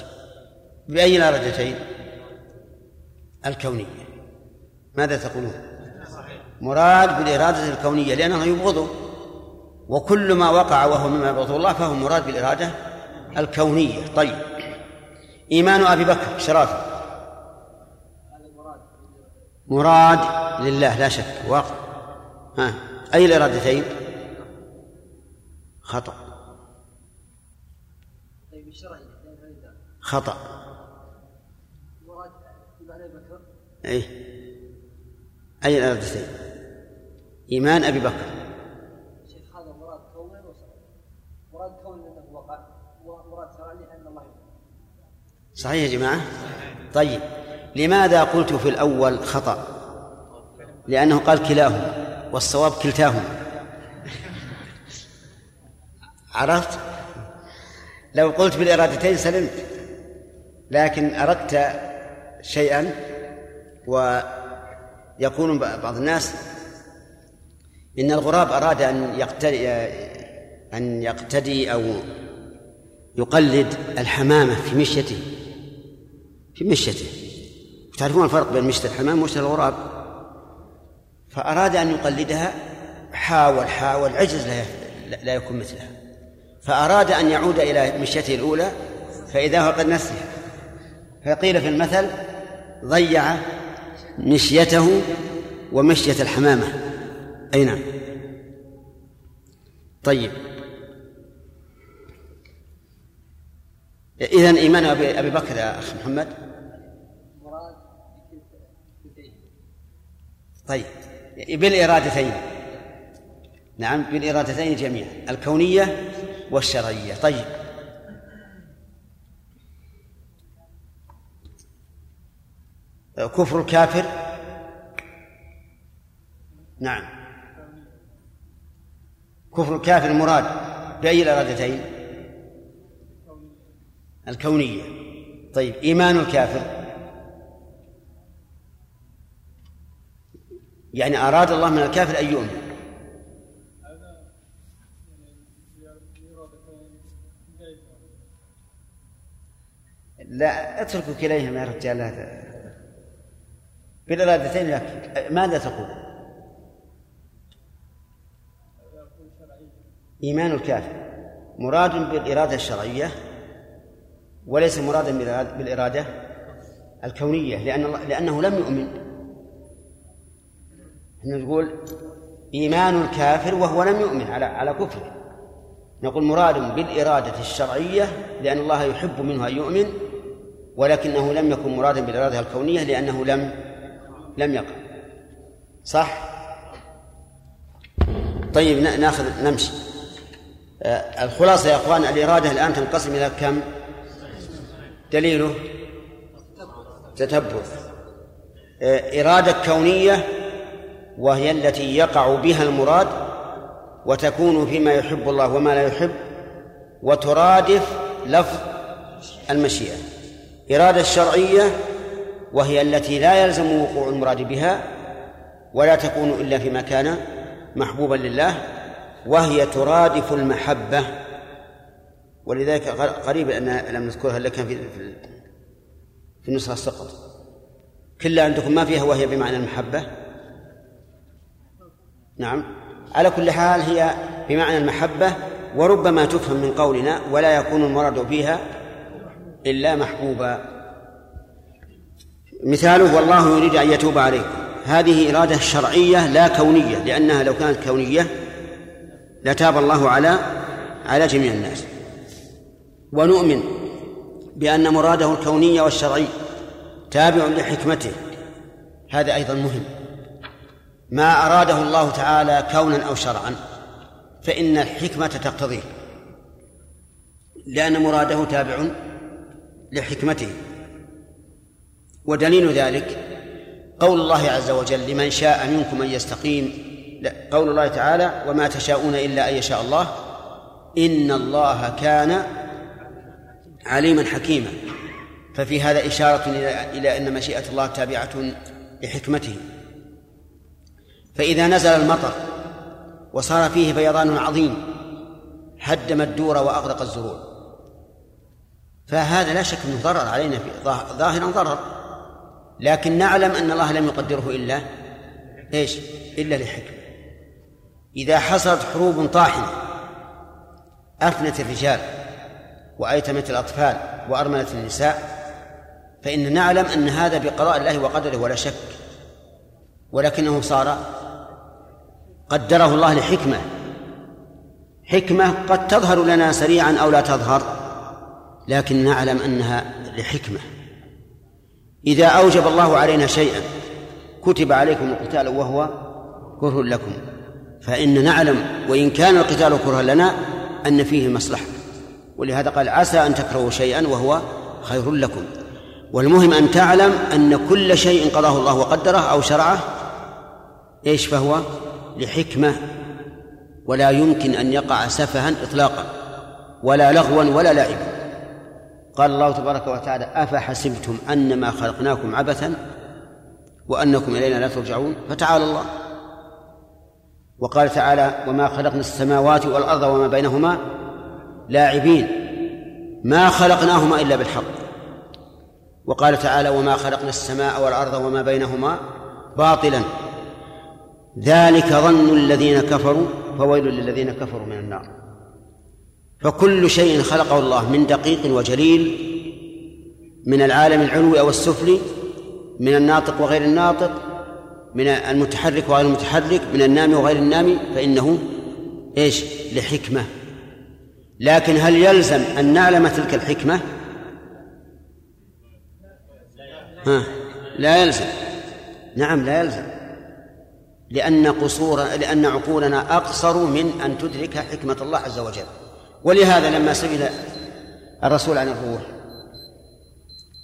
بأي الإرادتين؟ الكونية ماذا تقولون؟ مراد بالإرادة الكونية لأنه يبغضه وكل ما وقع وهو مما يبغضه الله فهو مراد بالإرادة الكونية طيب إيمان أبي بكر شرافة مراد لله لا شك واقع. ها أي الإرادتين؟ خطأ. خطأ. أي أي الإرادتين؟ إيمان أبي بكر. شيخ هذا مراد كون مراد كون وقع ومراد الله صحيح يا جماعة؟ طيب. لماذا قلت في الأول خطأ؟ لأنه قال كلاهما والصواب كلتاهما. عرفت؟ لو قلت بالإرادتين سلمت لكن أردت شيئا ويقول بعض الناس إن الغراب أراد أن يقتدي أن يقتدي أو يقلد الحمامة في مشيته في مشيته. تعرفون الفرق بين مشية الحمام ومشية الغراب؟ فأراد أن يقلدها حاول حاول عجز لا لا يكون مثلها. فأراد أن يعود إلى مشيته الأولى فإذا هو قد نسيها فقيل في المثل ضيع مشيته ومشية الحمامة. أي نعم. طيب. إذن إيمان أبي بكر يا أخ محمد. طيب بالإرادتين. نعم بالإرادتين جميعا الكونية والشرعية. طيب. كفر الكافر؟ نعم. كفر الكافر مراد بأي الإرادتين؟ الكونية. طيب إيمان الكافر؟ يعني أراد الله من الكافر أن يؤمن. لا اتركوا كليهما يا رجال بالإرادتين لك ماذا تقول؟ إيمان الكافر. مراد بالإرادة الشرعية وليس مرادا بالإرادة الكونية لأن الله لأنه لم يؤمن. نقول إيمان الكافر وهو لم يؤمن على على كفره. نقول مراد بالإرادة الشرعية لأن الله يحب منه أن يؤمن ولكنه لم يكن مرادا بالإرادة الكونية لأنه لم لم يقع. صح؟ طيب ناخذ نمشي. آه، الخلاصة يا أخوان الإرادة الآن تنقسم إلى كم؟ دليله؟ تتبع. آه، إرادة كونية وهي التي يقع بها المراد وتكون فيما يحب الله وما لا يحب وترادف لفظ المشيئة. إرادة شرعية وهي التي لا يلزم وقوع المراد بها ولا تكون إلا فيما كان محبوبا لله وهي ترادف المحبة. ولذلك قريب أن لم نذكرها إلا كان في في النسخة سقط كلها عندكم ما فيها وهي بمعنى المحبة. نعم. على كل حال هي بمعنى المحبة وربما تفهم من قولنا ولا يكون المراد فيها إلا محبوبا. مثاله والله يريد أن يتوب عليكم هذه إرادة شرعية لا كونية لأنها لو كانت كونية لتاب الله على على جميع الناس. ونؤمن بأن مراده الكوني والشرعي تابع لحكمته. هذا أيضا مهم. ما أراده الله تعالى كونا أو شرعا فإن الحكمة تقتضيه لأن مراده تابع لحكمته. ودليل ذلك قول الله عز وجل لمن شاء منكم أن يستقيم قول الله تعالى وما تشاءون إلا أن يشاء الله إن الله كان عليما حكيما. ففي هذا إشارة إلى أن مشيئة الله تابعة لحكمته. فإذا نزل المطر وصار فيه فيضان عظيم هدم الدور وأغرق الزروع. فهذا لا شك أنه ضرر علينا في ظاهرا ضرر. لكن نعلم أن الله لم يقدره إلا إيش؟ إلا لحكمة. إذا حصلت حروب طاحنة أفنت الرجال وأيتمت الأطفال وأرملت النساء فإن نعلم أن هذا بقضاء الله وقدره ولا شك. ولكنه صار قدره الله لحكمة. حكمة قد تظهر لنا سريعا أو لا تظهر لكن نعلم أنها لحكمة. إذا أوجب الله علينا شيئا كتب عليكم القتال وهو كره لكم. فإن نعلم وإن كان القتال كرها لنا أن فيه مصلحة. ولهذا قال عسى أن تكرهوا شيئا وهو خير لكم. والمهم أن تعلم أن كل شيء قضاه الله وقدره أو شرعه إيش فهو؟ لحكمة ولا يمكن أن يقع سفها إطلاقا ولا لغوا ولا لعبا. قال الله تبارك وتعالى أفحسبتم أنما خلقناكم عبثا وأنكم إلينا لا ترجعون؟ فتعالى الله. وقال تعالى وما خلقنا السماوات والأرض وما بينهما لاعبين. ما خلقناهما إلا بالحق. وقال تعالى وما خلقنا السماء والأرض وما بينهما باطلا. ذلك ظن الذين كفروا فويل للذين كفروا من النار. فكل شيء خلقه الله من دقيق وجليل من العالم العلوي أو السفلي من الناطق وغير الناطق من المتحرك وغير المتحرك من النامي وغير النامي فإنه إيش؟ لحكمة. لكن هل يلزم أن نعلم تلك الحكمة؟ ها؟ لا يلزم. نعم لا يلزم. لأن قصور لأن عقولنا أقصر من أن تدرك حكمة الله عز وجل. ولهذا لما سئل الرسول عن الروح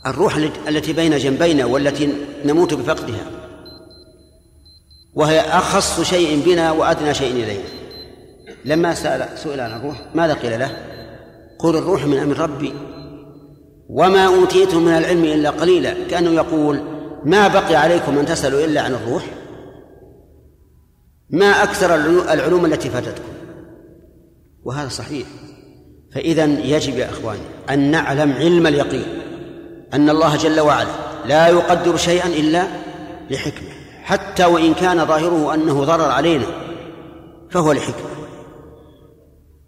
الروح التي بين جنبينا والتي نموت بفقدها وهي أخص شيء بنا وأدنى شيء إلينا. لما سأل سئل عن الروح ماذا قيل له؟ قل الروح من أمر ربي. وما أوتيتم من العلم إلا قليلا. كأنه يقول ما بقي عليكم أن تسألوا إلا عن الروح. ما أكثر العلوم التي فاتتكم. وهذا صحيح. فإذا يجب يا إخواني أن نعلم علم اليقين أن الله جل وعلا لا يقدر شيئا إلا لحكمة حتى وإن كان ظاهره أنه ضرر علينا فهو لحكمة.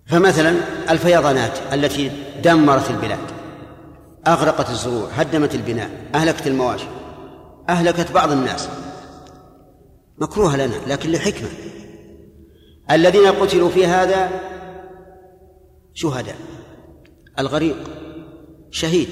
فمثلا الفيضانات التي دمرت البلاد أغرقت الزروع هدمت البناء أهلكت المواشي أهلكت بعض الناس. مكروهة لنا لكن لحكمة. الذين قتلوا في هذا شهداء. الغريق شهيد.